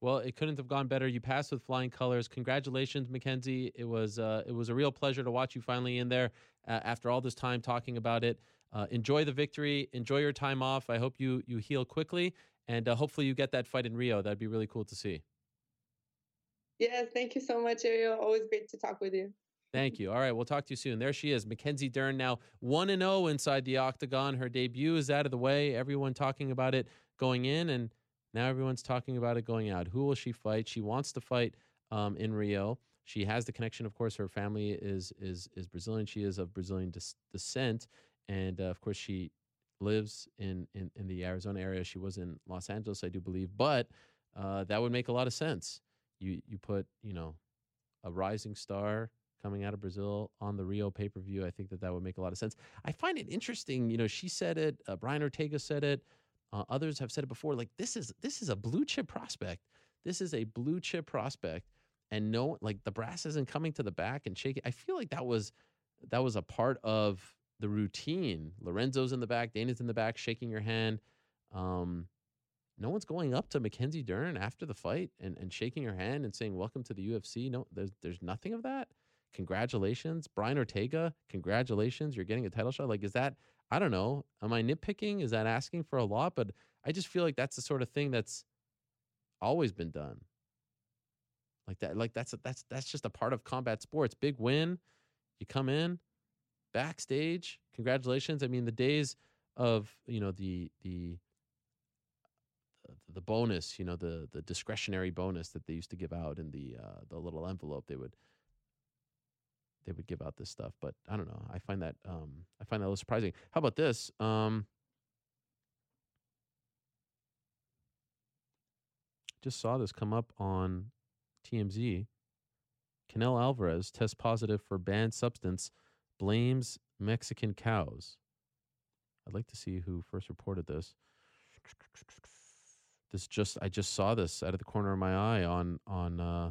Well, it couldn't have gone better. You passed with flying colors. Congratulations, Mackenzie. It was uh, it was a real pleasure to watch you finally in there uh, after all this time talking about it. Uh, enjoy the victory. Enjoy your time off. I hope you you heal quickly, and uh, hopefully you get that fight in Rio. That'd be really cool to see. Yes, thank you so much, Ariel. Always great to talk with you. Thank you. All right, we'll talk to you soon. There she is, Mackenzie Dern, now 1 and 0 inside the octagon. Her debut is out of the way. Everyone talking about it going in, and now everyone's talking about it going out. Who will she fight? She wants to fight um, in Rio. She has the connection, of course. Her family is is is Brazilian. She is of Brazilian des- descent, and uh, of course, she lives in, in in the Arizona area. She was in Los Angeles, I do believe, but uh, that would make a lot of sense. You you put you know a rising star coming out of Brazil on the Rio pay per view. I think that that would make a lot of sense. I find it interesting. You know, she said it. Uh, Brian Ortega said it. Uh, others have said it before. Like this is this is a blue chip prospect. This is a blue chip prospect, and no, like the brass isn't coming to the back and shaking. I feel like that was that was a part of the routine. Lorenzo's in the back, Dana's in the back, shaking your hand. Um, no one's going up to Mackenzie Dern after the fight and, and shaking her hand and saying welcome to the UFC. No, there's there's nothing of that congratulations. Brian Ortega, congratulations. You're getting a title shot. Like, is that, I don't know, am I nitpicking? Is that asking for a lot? But I just feel like that's the sort of thing that's always been done. Like that, like that's that's that's just a part of combat sports. Big win, you come in, backstage, congratulations. I mean, the days of you know the the the bonus, you know, the the discretionary bonus that they used to give out in the uh, the little envelope they would they would give out this stuff. But I don't know. I find that um, I find that a little surprising. How about this? Um, just saw this come up on TMZ. Canelo Alvarez tests positive for banned substance, blames Mexican cows. I'd like to see who first reported this. This just I just saw this out of the corner of my eye on on uh,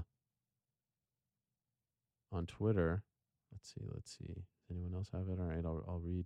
on Twitter. Let's see. Let's see. Does anyone else have it? All right. I'll, I'll read.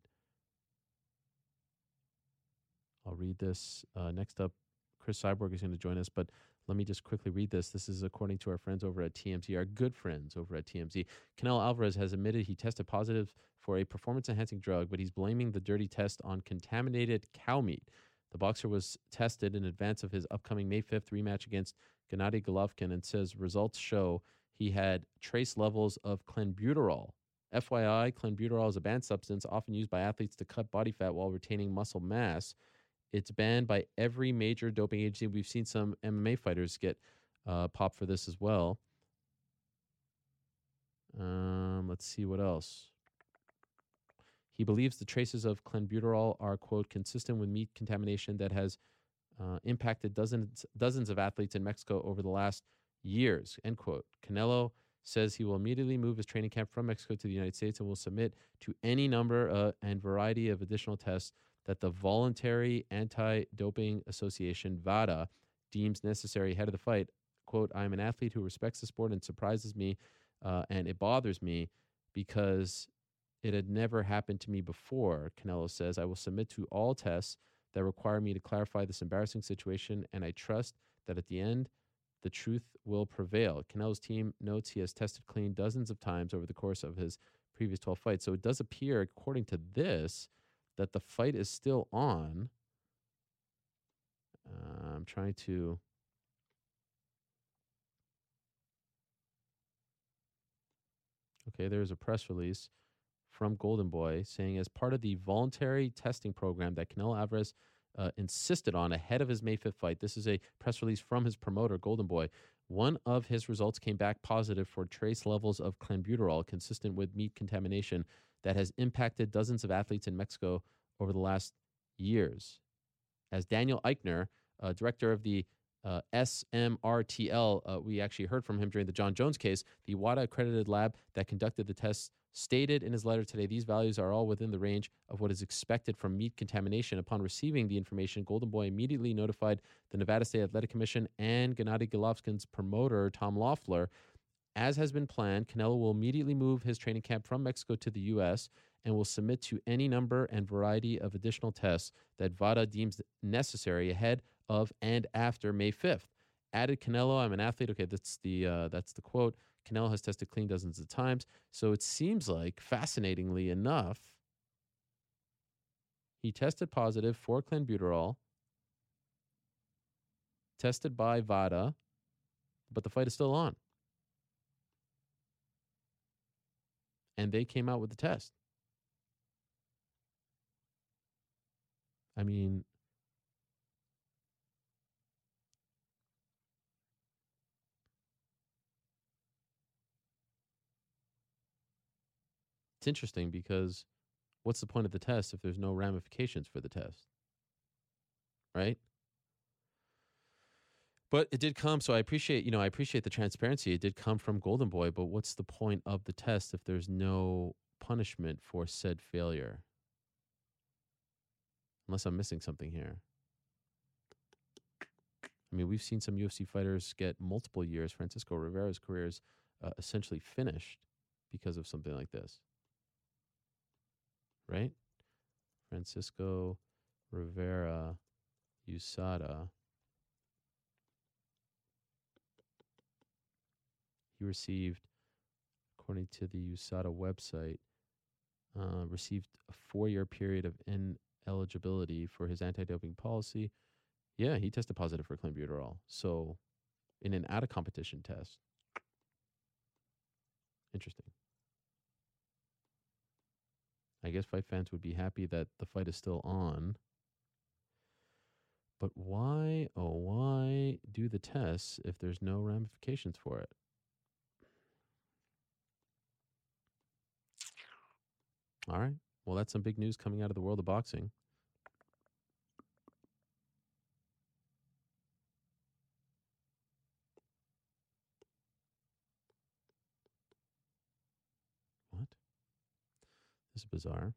I'll read this. Uh, next up, Cris Cyborg is going to join us, but let me just quickly read this. This is according to our friends over at TMZ, our good friends over at TMZ. Canelo Alvarez has admitted he tested positive for a performance enhancing drug, but he's blaming the dirty test on contaminated cow meat. The boxer was tested in advance of his upcoming May 5th rematch against Gennady Golovkin and says results show he had trace levels of clenbuterol. FYI, clenbuterol is a banned substance often used by athletes to cut body fat while retaining muscle mass. It's banned by every major doping agency. We've seen some MMA fighters get uh, popped for this as well. Um, let's see what else. He believes the traces of clenbuterol are, quote, consistent with meat contamination that has uh, impacted dozens, dozens of athletes in Mexico over the last years, end quote. Canelo says he will immediately move his training camp from Mexico to the United States and will submit to any number uh, and variety of additional tests that the Voluntary Anti Doping Association, VADA, deems necessary ahead of the fight. Quote, I'm an athlete who respects the sport and surprises me, uh, and it bothers me because it had never happened to me before, Canelo says. I will submit to all tests that require me to clarify this embarrassing situation, and I trust that at the end, the truth will prevail. Canelo's team notes he has tested clean dozens of times over the course of his previous 12 fights. So it does appear, according to this, that the fight is still on. Uh, I'm trying to. Okay, there's a press release from Golden Boy saying, as part of the voluntary testing program that Canelo Alvarez uh, insisted on ahead of his May 5th fight, this is a press release from his promoter, Golden Boy. One of his results came back positive for trace levels of clenbuterol, consistent with meat contamination that has impacted dozens of athletes in Mexico over the last years. As Daniel Eichner, uh, director of the uh, SMRTL, uh, we actually heard from him during the Jon Jones case. The WADA accredited lab that conducted the tests stated in his letter today these values are all within the range of what is expected from meat contamination. Upon receiving the information, Golden Boy immediately notified the Nevada State Athletic Commission and Gennady Golovkin's promoter, Tom Loeffler. As has been planned, Canelo will immediately move his training camp from Mexico to the U.S. and will submit to any number and variety of additional tests that VADA deems necessary ahead of and after May 5th. Added Canelo, I'm an athlete. Okay, that's the uh, that's the quote. Canelo has tested clean dozens of times. So it seems like, fascinatingly enough, he tested positive for clenbuterol, tested by VADA, but the fight is still on. And they came out with the test. I mean, It's interesting because what's the point of the test if there's no ramifications for the test? Right? But it did come, so I appreciate, you know, I appreciate the transparency. It did come from Golden Boy, but what's the point of the test if there's no punishment for said failure? Unless I'm missing something here. I mean, we've seen some UFC fighters get multiple years. Francisco Rivera's career is uh, essentially finished because of something like this right? Francisco Rivera USADA. He received, according to the USADA website, uh, received a four-year period of ineligibility for his anti-doping policy. Yeah, he tested positive for clenbuterol. So, in an out-of-competition test. Interesting. I guess fight fans would be happy that the fight is still on. But why, oh, why do the tests if there's no ramifications for it? All right. Well, that's some big news coming out of the world of boxing. is bizarre.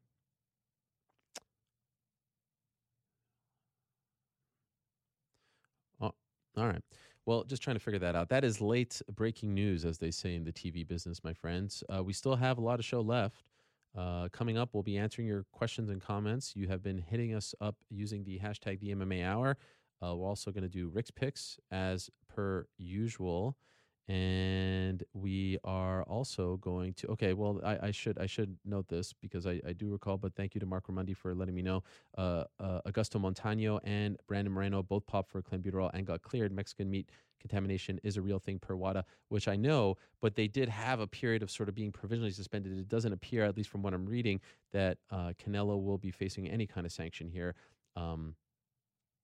Oh, all right. Well, just trying to figure that out. That is late breaking news, as they say in the TV business, my friends. Uh, we still have a lot of show left. Uh, coming up, we'll be answering your questions and comments. You have been hitting us up using the hashtag the MMA Hour. Uh, we're also going to do Rick's picks as per usual and we are also going to okay well I, I, should i should note this because I, I do recall but thank you to Marc Raimondi for letting me know uh, uh, augusto montano and brandon moreno both popped for clenbuterol and got cleared. Mexican meat contamination is a real thing per wada which i know but they did have a period of sort of being provisionally suspended. It doesn't appear at least from what i'm reading that uh, canelo will be facing any kind of sanction here um,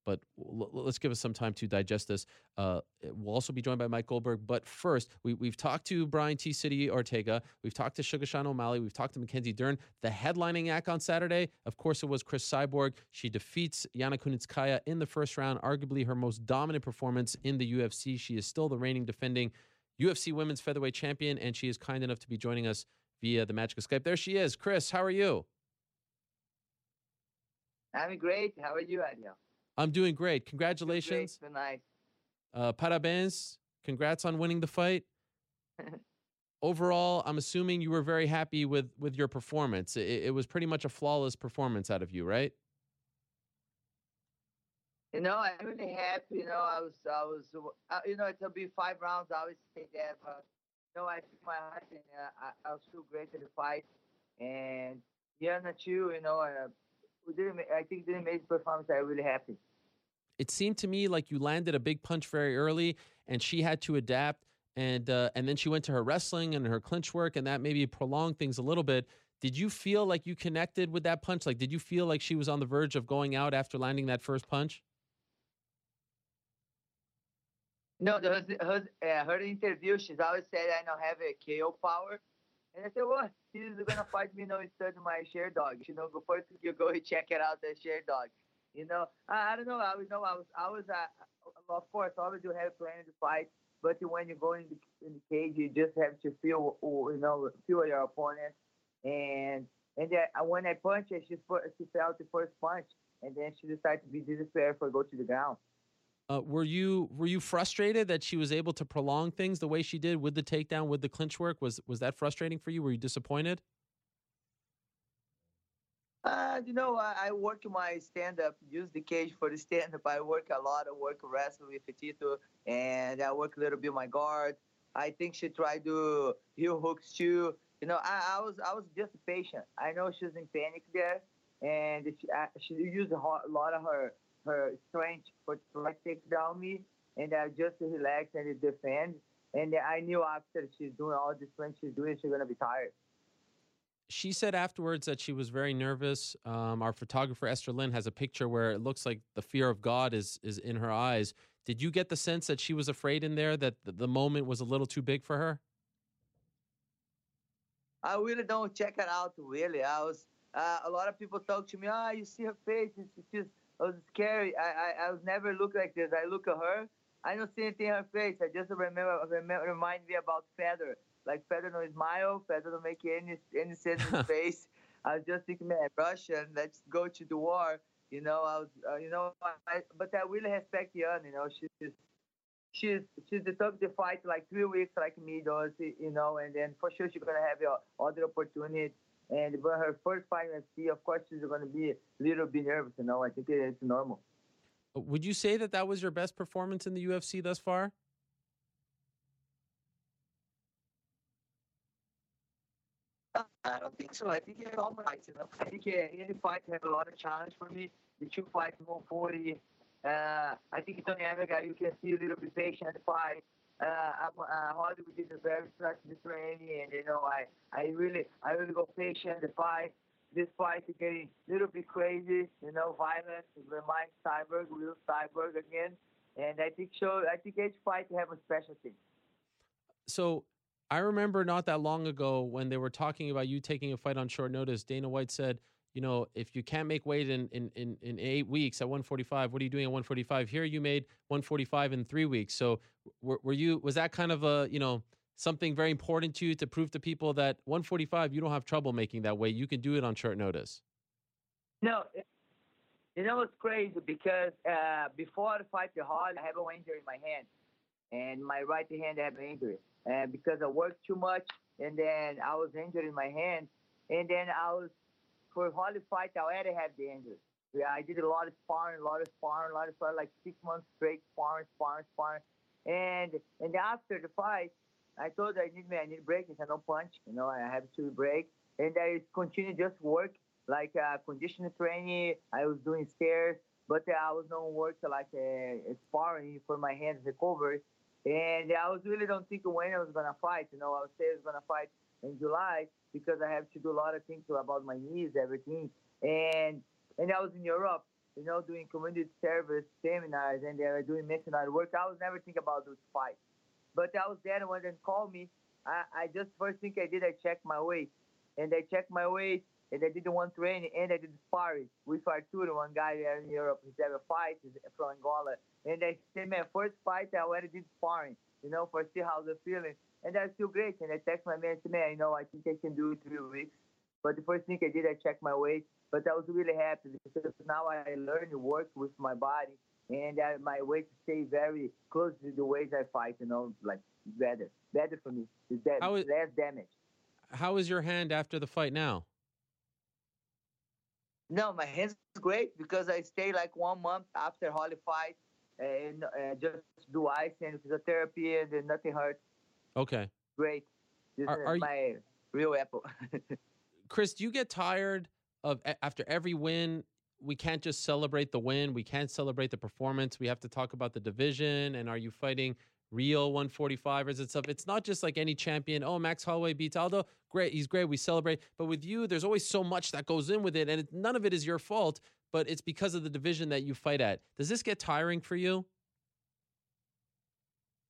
but l- let's give us some time to digest this. Uh, we'll also be joined by Mike Goldberg. But first, we, have talked to Brian T. City Ortega. We've talked to Sugar Sean O'Malley. We've talked to Mackenzie Dern. The headlining act on Saturday, of course, it was Cris Cyborg. She defeats Yana Kunitskaya in the first round, arguably her most dominant performance in the UFC. She is still the reigning defending UFC Women's Featherweight Champion, and she is kind enough to be joining us via the magic of Skype. There she is. Cris, how are you? I'm great. How are you, Ariel? I'm doing great. Congratulations. Great tonight. Uh, parabéns. Congrats on winning the fight. <laughs> Overall, I'm assuming you were very happy with with your performance. It, it, was pretty much a flawless performance out of you, right? You know, I'm really happy. You know, I was, I was, uh, you know, it'll be five rounds. I always say that, but you know, I took my heart and uh, I, I was so great in the fight. And Yana too, you You know, uh, I think didn't make performance. I'm really happy. It seemed to me like you landed a big punch very early, and she had to adapt. and uh, and then she went to her wrestling and her clinch work, and that maybe prolonged things a little bit. Did you feel like you connected with that punch? Like, did you feel like she was on the verge of going out after landing that first punch? No, her, her, uh, her interview, she's always said I don't have a KO power. And I said, well, she's gonna fight me, you know, instead of my share dog. You know, before <laughs> you go check it out, the share dog. You know, I, I don't know. I was know I was I was uh, of course always do have plans to fight, but when you go in the, in the cage, you just have to feel you know feel your opponent. And and then uh, when I punched her, she she felt the first punch, and then she decided to be desperate for go to the ground. Uh, were you were you frustrated that she was able to prolong things the way she did with the takedown with the clinch work? Was was that frustrating for you? Were you disappointed? Uh, you know, I, I work my stand up, use the cage for the stand up. I work a lot. I work wrestle with Tito, and I work a little bit my guard. I think she tried to heel hooks too. You know, I, I was I was just patient. I know she was in panic there, and she, she used a lot of her her strength for try to take down me, and I just relax and defend. And I knew after she's doing all the strength she's doing, she's gonna be tired. She said afterwards that she was very nervous. Um, our photographer Esther Lin has a picture where it looks like the fear of God is is in her eyes. Did you get the sense that she was afraid in there that the moment was a little too big for her? I really don't check it out. Really, I was. Uh, a lot of people talk to me. Ah, oh, you see her face. She's was scary. I, I, I was never look like this. I look at her. I don't see anything in her face. I just remember, remember remind me about Fedor. Like Fedor no smile. Fedor don't make any any sense in his <laughs> face. I was just thinking, man, Russian. Let's go to the war. You know, I was, uh, you know, I, but I really respect Yan. You know, she's she's she's the took the fight like three weeks like me does. You know, and then for sure she's gonna have uh, other opportunities and when her first fight in UFC, of course, she's going to be a little bit nervous. You know, I think it's normal. Uh, would you say that that was your best performance in the UFC thus far? I don't think so. I think it's all fights. You know, I think any fight have a lot of challenge for me. The two fights 140. Uh, I think it's only Tonya Evinger, you can see a little bit patient fight uh, uh, Hollywood is a very structured training, and you know, I, I really, I really go patient. The fight, this fight is getting a little bit crazy, you know, violent. Remind Cyborg, real Cyborg again, and I think so. I think each fight have a specialty. So. I remember not that long ago when they were talking about you taking a fight on short notice. Dana White said, you know, if you can't make weight in, in, in, in, eight weeks at 145, what are you doing at 145? Here you made 145 in three weeks. So were, were you, was that kind of a, you know, something very important to you to prove to people that 145, you don't have trouble making that weight. You can do it on short notice. No, you know, it's crazy because uh, before I fight the hard, I have an injury in my hand. And my right hand, I have an injury. And because I worked too much, and then I was injured in my hand. And then I was for Holly fight, I already had the injury. Yeah, I did a lot of sparring, a lot of sparring, a lot of sparring, like six months straight sparring, sparring, sparring. And and after the fight, I told I need me, I need break. I said no punch, you know, I have to break. And I continue just work like uh, conditioning training. I was doing stairs, but uh, I was not work like uh, sparring for my hands recovery. And I was really don't think when I was gonna fight. You know, I was say I was gonna fight in July because I have to do a lot of things about my knees, everything. And and I was in Europe, you know, doing community service seminars and they were doing missionary work. I was never thinking about those fights. But I was there and when they called me. I, I just first thing I did, I checked my weight. And I checked my weight and I did the one training and I did sparring with Arturo, one guy there in Europe. He's ever fight, he's from Angola. And I said, man, first fight I already did sparring, you know, for see how they're feeling and I feel great. And I text my man, said, man, you know, I think I can do it three weeks. But the first thing I did, I checked my weight. But I was really happy because now I learned to work with my body, and I, my weight stay very close to the ways I fight. You know, like better, better for me. It's that, is, less damage. How is your hand after the fight now? No, my hand's great because I stay like one month after Holly fight and uh, just do ice and physiotherapy and nothing hurts. Okay. Great. This are, are is my you, real apple. <laughs> Cris, do you get tired of after every win? We can't just celebrate the win. We can't celebrate the performance. We have to talk about the division and are you fighting real 145ers and stuff. It's not just like any champion. Oh, Max Holloway beats Aldo. Great, he's great. We celebrate. But with you, there's always so much that goes in with it, and it, none of it is your fault. But it's because of the division that you fight at. Does this get tiring for you?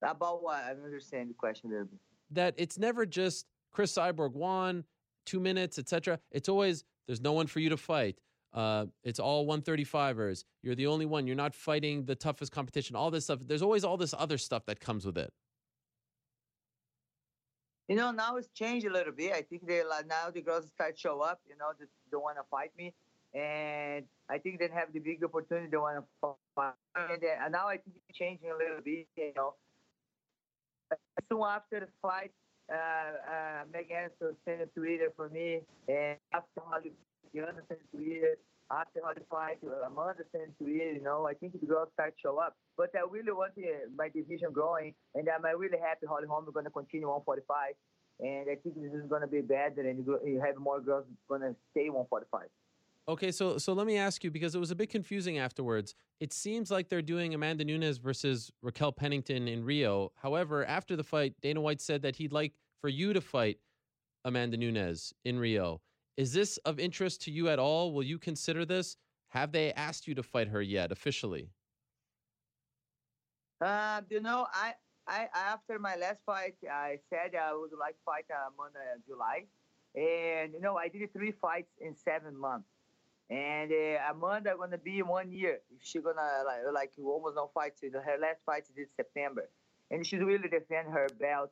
About what? I don't understand the question there. That it's never just Cris Cyborg won two minutes, etc. It's always there's no one for you to fight. Uh, it's all 135ers. You're the only one. You're not fighting the toughest competition. All this stuff. There's always all this other stuff that comes with it. You know, now it's changed a little bit. I think they now the girls start show up. You know, they don't want to fight me, and I think they have the big opportunity. They want to fight, and, then, and now I think it's changing a little bit. You know, soon after the fight, uh, uh, Megan Anderson sent a Twitter for me, and after Holly, Diana sent a Twitter. After Holly fight, Amanda sent a Twitter. You know, I think the girls start to show up. But I really want my division growing, and I'm really happy Holly Holm is going to continue 145. And I think this is going to be better, and you have more girls going to stay 145. Okay, so so let me ask you because it was a bit confusing afterwards. It seems like they're doing Amanda Nunes versus Raquel Pennington in Rio. However, after the fight, Dana White said that he'd like for you to fight Amanda Nunes in Rio. Is this of interest to you at all? Will you consider this? Have they asked you to fight her yet officially? Uh, you know, I, I after my last fight, I said I would like to fight Amanda in July, and you know, I did three fights in seven months. And uh, Amanda gonna be one year. She gonna like like almost no fight. Her last fight is in September, and she's really defend her belt.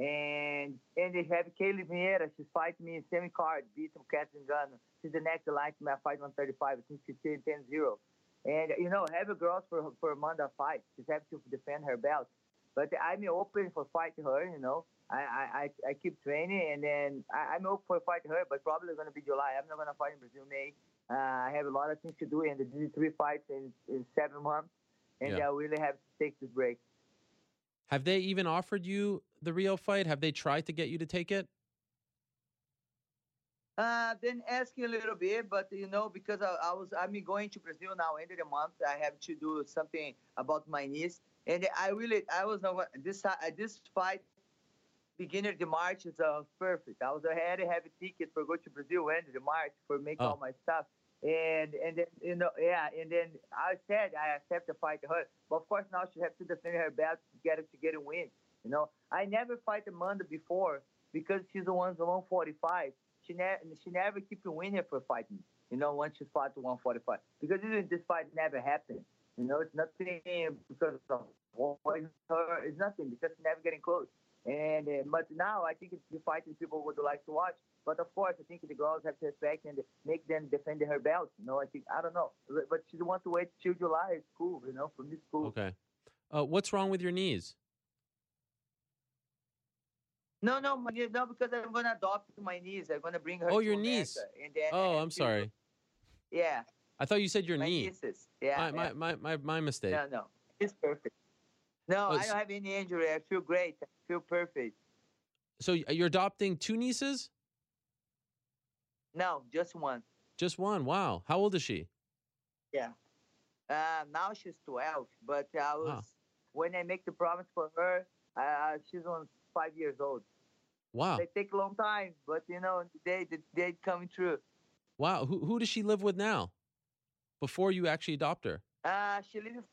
And and they have Ketlen Vieira. She's fighting me in semi card, beat Catherine Gunn. She's the next line to my fight 135. I think she's 10 0. And you know, have a girls for for Amanda fight. She's have to defend her belt. But I'm open for fight her. You know, I I, I keep training, and then I, am open for fight her. But probably gonna be July. I'm not gonna fight in Brazil May. Uh, I have a lot of things to do, and I did three fights in, in seven months, and yeah. I really have to take this break. Have they even offered you the Rio fight? Have they tried to get you to take it? Uh, been asking a little bit, but you know, because I, I was, I'm going to Brazil now, end of the month. I have to do something about my knees, and I really, I was not this this fight. Beginning of the March is uh, perfect. I was ahead to have a ticket for go to Brazil end of the March for make oh. all my stuff, and and then you know, yeah, and then I said I accept the fight to her, but of course now she has to defend her belt to get it to get a win. You know, I never fight Amanda before because she's the one's 145 she never she never keep winning for fighting. You know, once she fought to 145 because this fight never happened. You know, it's nothing because of her. It's nothing because never getting close. And uh, but now I think it's the fighting people would like to watch. But of course, I think the girls have to respect and make them defend her belt. You know, I think I don't know, but she wants to wait till July. It's cool. You know, for me, it's cool. Okay. Uh, what's wrong with your knees? No, no, no, because I'm gonna adopt my niece. I'm gonna bring her. Oh, your niece. oh, I'm sorry. Yeah. I thought you said your my niece. Nieces. Yeah my, yeah. my, my, my, mistake. No, no, it's perfect. No, oh, I don't have any injury. I feel great. Feel perfect. So you're adopting two nieces? No, just one. Just one. Wow. How old is she? Yeah. Uh, now she's 12, but I was wow. when I make the promise for her, uh, she's on five years old. Wow. They take a long time, but you know, they they coming true. Wow. Who who does she live with now? Before you actually adopt her? Uh she lives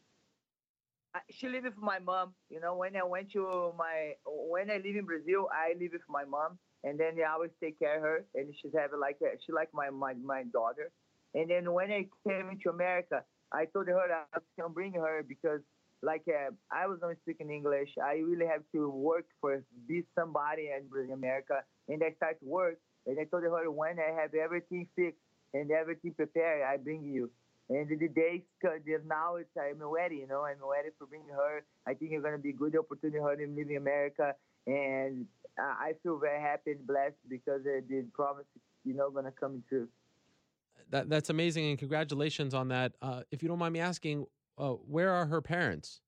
she live with my mom. You know, when I went to my when I live in Brazil, I live with my mom, and then I always take care of her, and she's have like she like my my my daughter. And then when I came into America, I told her I gonna bring her because like uh, I was not speaking English. I really have to work for be somebody in America, and I start to work. And I told her when I have everything fixed and everything prepared, I bring you. And the days now it's I'm ready, you know, I'm ready for bringing her. I think it's gonna be a good opportunity for her to live in America, and I feel very happy and blessed because uh, the promise, you know, gonna come true. That that's amazing, and congratulations on that. Uh, if you don't mind me asking, uh, where are her parents?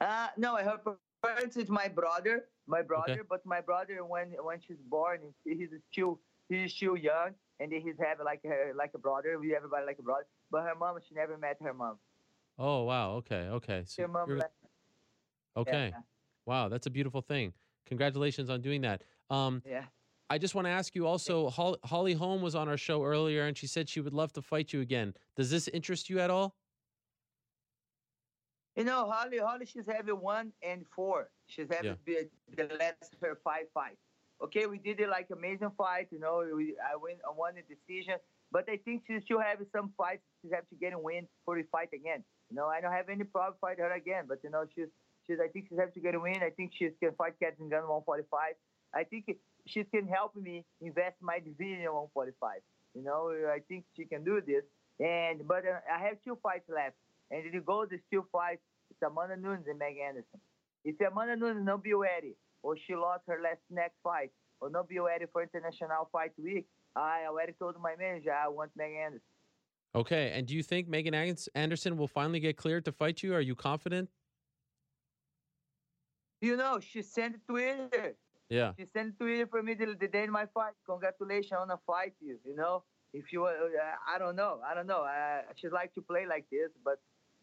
Uh, no, her parents is my brother, my brother. Okay. But my brother, when when she's born, he's still he's still young, and he's have like her like a brother. We everybody like a brother. But her mom, she never met her mom. Oh wow, okay, okay. So her mom left, Okay. Yeah. Wow, that's a beautiful thing. Congratulations on doing that. Um, yeah. I just want to ask you also, Hol- Holly Holm was on our show earlier and she said she would love to fight you again. Does this interest you at all? You know, Holly, Holly, she's having one and four. She's having the, the last her five fight. Okay, we did it like amazing fight. You know, we, I win, I won the decision. But I think she still have some fights. She have to get a win for the fight again. You know, I don't have any problem fight her again. But you know, she's she's. I think she have to get a win. I think she can fight Katlyn Gun 145. I think she can help me invest my division 145. You know, I think she can do this. And but uh, I have two fights left, and the goal is two fights. it's Amanda Nunes and Meg Anderson. If Amanda Nunes not be ready, or she lost her last next fight, or not be ready for international fight week, I already told my manager I want Megan Anderson. Okay, and do you think Megan Anderson will finally get cleared to fight you? Are you confident? You know, she sent Twitter. Yeah. She sent Twitter for me the, the day in my fight. Congratulations on a fight, you. You know, if you, uh, I don't know, I don't know. Uh, she'd like to play like this, but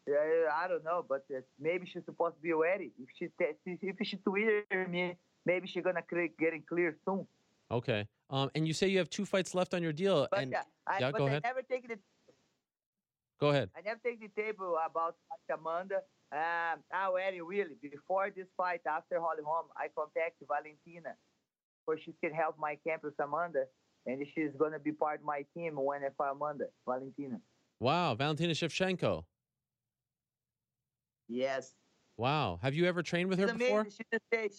I don't know. But maybe she's supposed to be ready. If she if she Twitter me, maybe she's gonna clear, getting clear soon. Okay. Um, and you say you have two fights left on your deal. But and yeah, I, yeah, but go I ahead. never take the Go ahead. I never take the table about Amanda. Um, already really before this fight, after Holly Holm, I contacted Valentina, for she can help my camp with Amanda, and she's gonna be part of my team when I fight Amanda, Valentina. Wow, Valentina Shevchenko. Yes. Wow. Have you ever trained with her She's before? She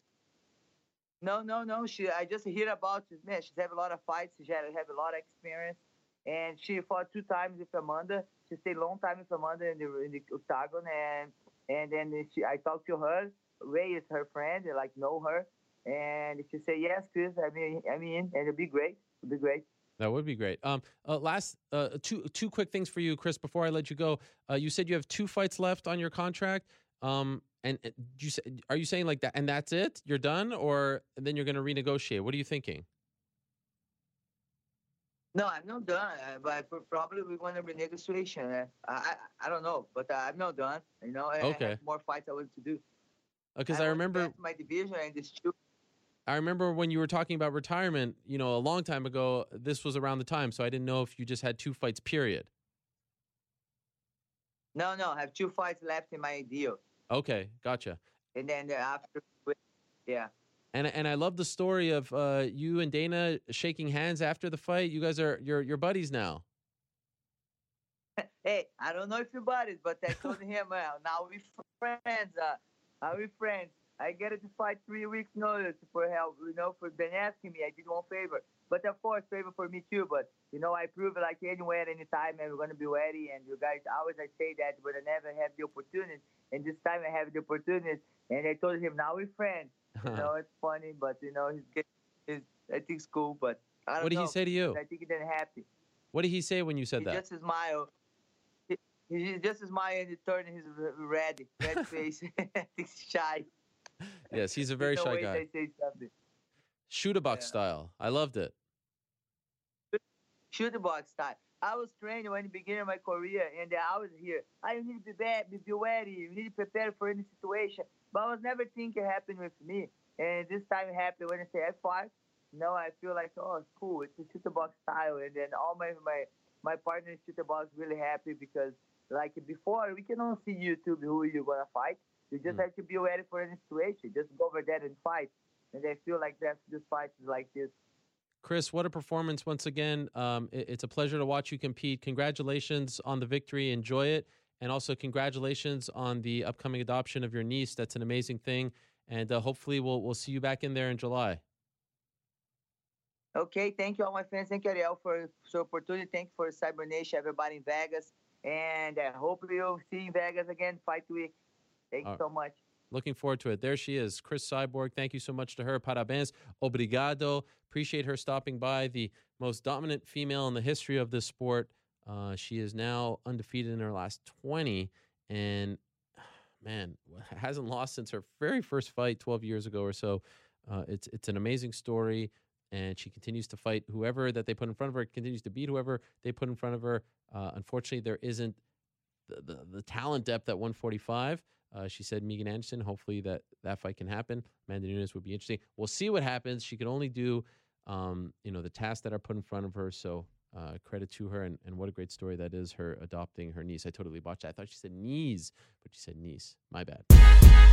no, no, no. She, I just hear about this man. She's have a lot of fights. She have, have a lot of experience, and she fought two times with Amanda. She stayed a long time with Amanda in the, in the octagon, and and then she, I talked to her. Ray is her friend, and like know her, and she said yes, Cris. I mean, I mean, and it'll be great. It'll be great. That would be great. Um, uh, last uh, two two quick things for you, Cris. Before I let you go, uh, you said you have two fights left on your contract. Um, and uh, you say, are you saying like that, and that's it? You're done, or then you're going to renegotiate? What are you thinking? No, I'm not done. Uh, but probably we're going to renegotiation. Uh, I, I I don't know, but uh, I'm not done. You know, Okay. I have more fights I want to do. Because I, want to remember, my division and this two. I remember when you were talking about retirement. You know, a long time ago. This was around the time, so I didn't know if you just had two fights. Period. No, no, I have two fights left in my deal, Okay, gotcha. and then uh, after, yeah. And and I love the story of uh, you and Dana shaking hands after the fight. You guys are you're you're buddies now. <laughs> Hey, I don't know if you it, but I told him, well, now we friends. Uh, are we friends? I get it to fight three weeks notice for help, you know, for Ben asking me. I did one favor, but of course, favor for me too. But you know, I prove it like anywhere, anytime, and we're gonna be ready. And you guys always I say that, but I never have the opportunity. And this time I have the opportunity, and I told him now we're friends. You <laughs> know, it's funny, but you know, he's he's I think it's cool, but I don't what did know. he say to you? I think he didn't happy. What did he say when you said he that? just smile. He, he just smile and he turned his red, red <laughs> face. <laughs> he's shy. Yes, he's a <laughs> very shy guy. They say something. Chute Boxe Yeah. style. I loved it. Chute Boxe style. I was training when the beginning of my career, and I was here. I need to be bad, be, be ready. You need to prepare for any situation. But I was never thinking it happened with me. And this time it happened when I say F5. No, I feel like, oh, it's cool. It's a Chute Boxe style. And then all my, my, my partners Chute Boxe really happy because, like before, we cannot see YouTube who you're going to fight. You just Mm. have to be ready for any situation. Just go over there and fight. And I feel like that's this fight is like this. Cris, what a performance once again. Um, it- it's a pleasure to watch you compete. Congratulations on the victory. Enjoy it. And also, congratulations on the upcoming adoption of your niece. That's an amazing thing. And uh, hopefully, we'll, we'll see you back in there in July. Okay, thank you all my friends. Thank you, Ariel, for the opportunity. Thank you for Cyborg Nation, everybody in Vegas. And I hope you'll see you in Vegas again, fight week. Thank you All so much. Looking forward to it. There she is, Cris Cyborg. Thank you so much to her. Parabéns. Obrigado. Appreciate her stopping by. The most dominant female in the history of this sport. Uh, she is now undefeated in her last 20 and, <sighs> man, <laughs> hasn't lost since her very first fight 12 years ago or so. Uh, it's, it's an amazing story. And she continues to fight whoever that they put in front of her, continues to beat whoever they put in front of her. Uh, unfortunately, there isn't the, the, the talent depth at 145 Uh, she said Megan Anderson. Hopefully that that fight can happen. Amanda Nunes would be interesting. We'll see what happens. She could only do, um, you know, the tasks that are put in front of her. So uh, credit to her, and, and what a great story that is. Her adopting her niece. I totally botched that. I thought she said niece, but she said niece. My bad.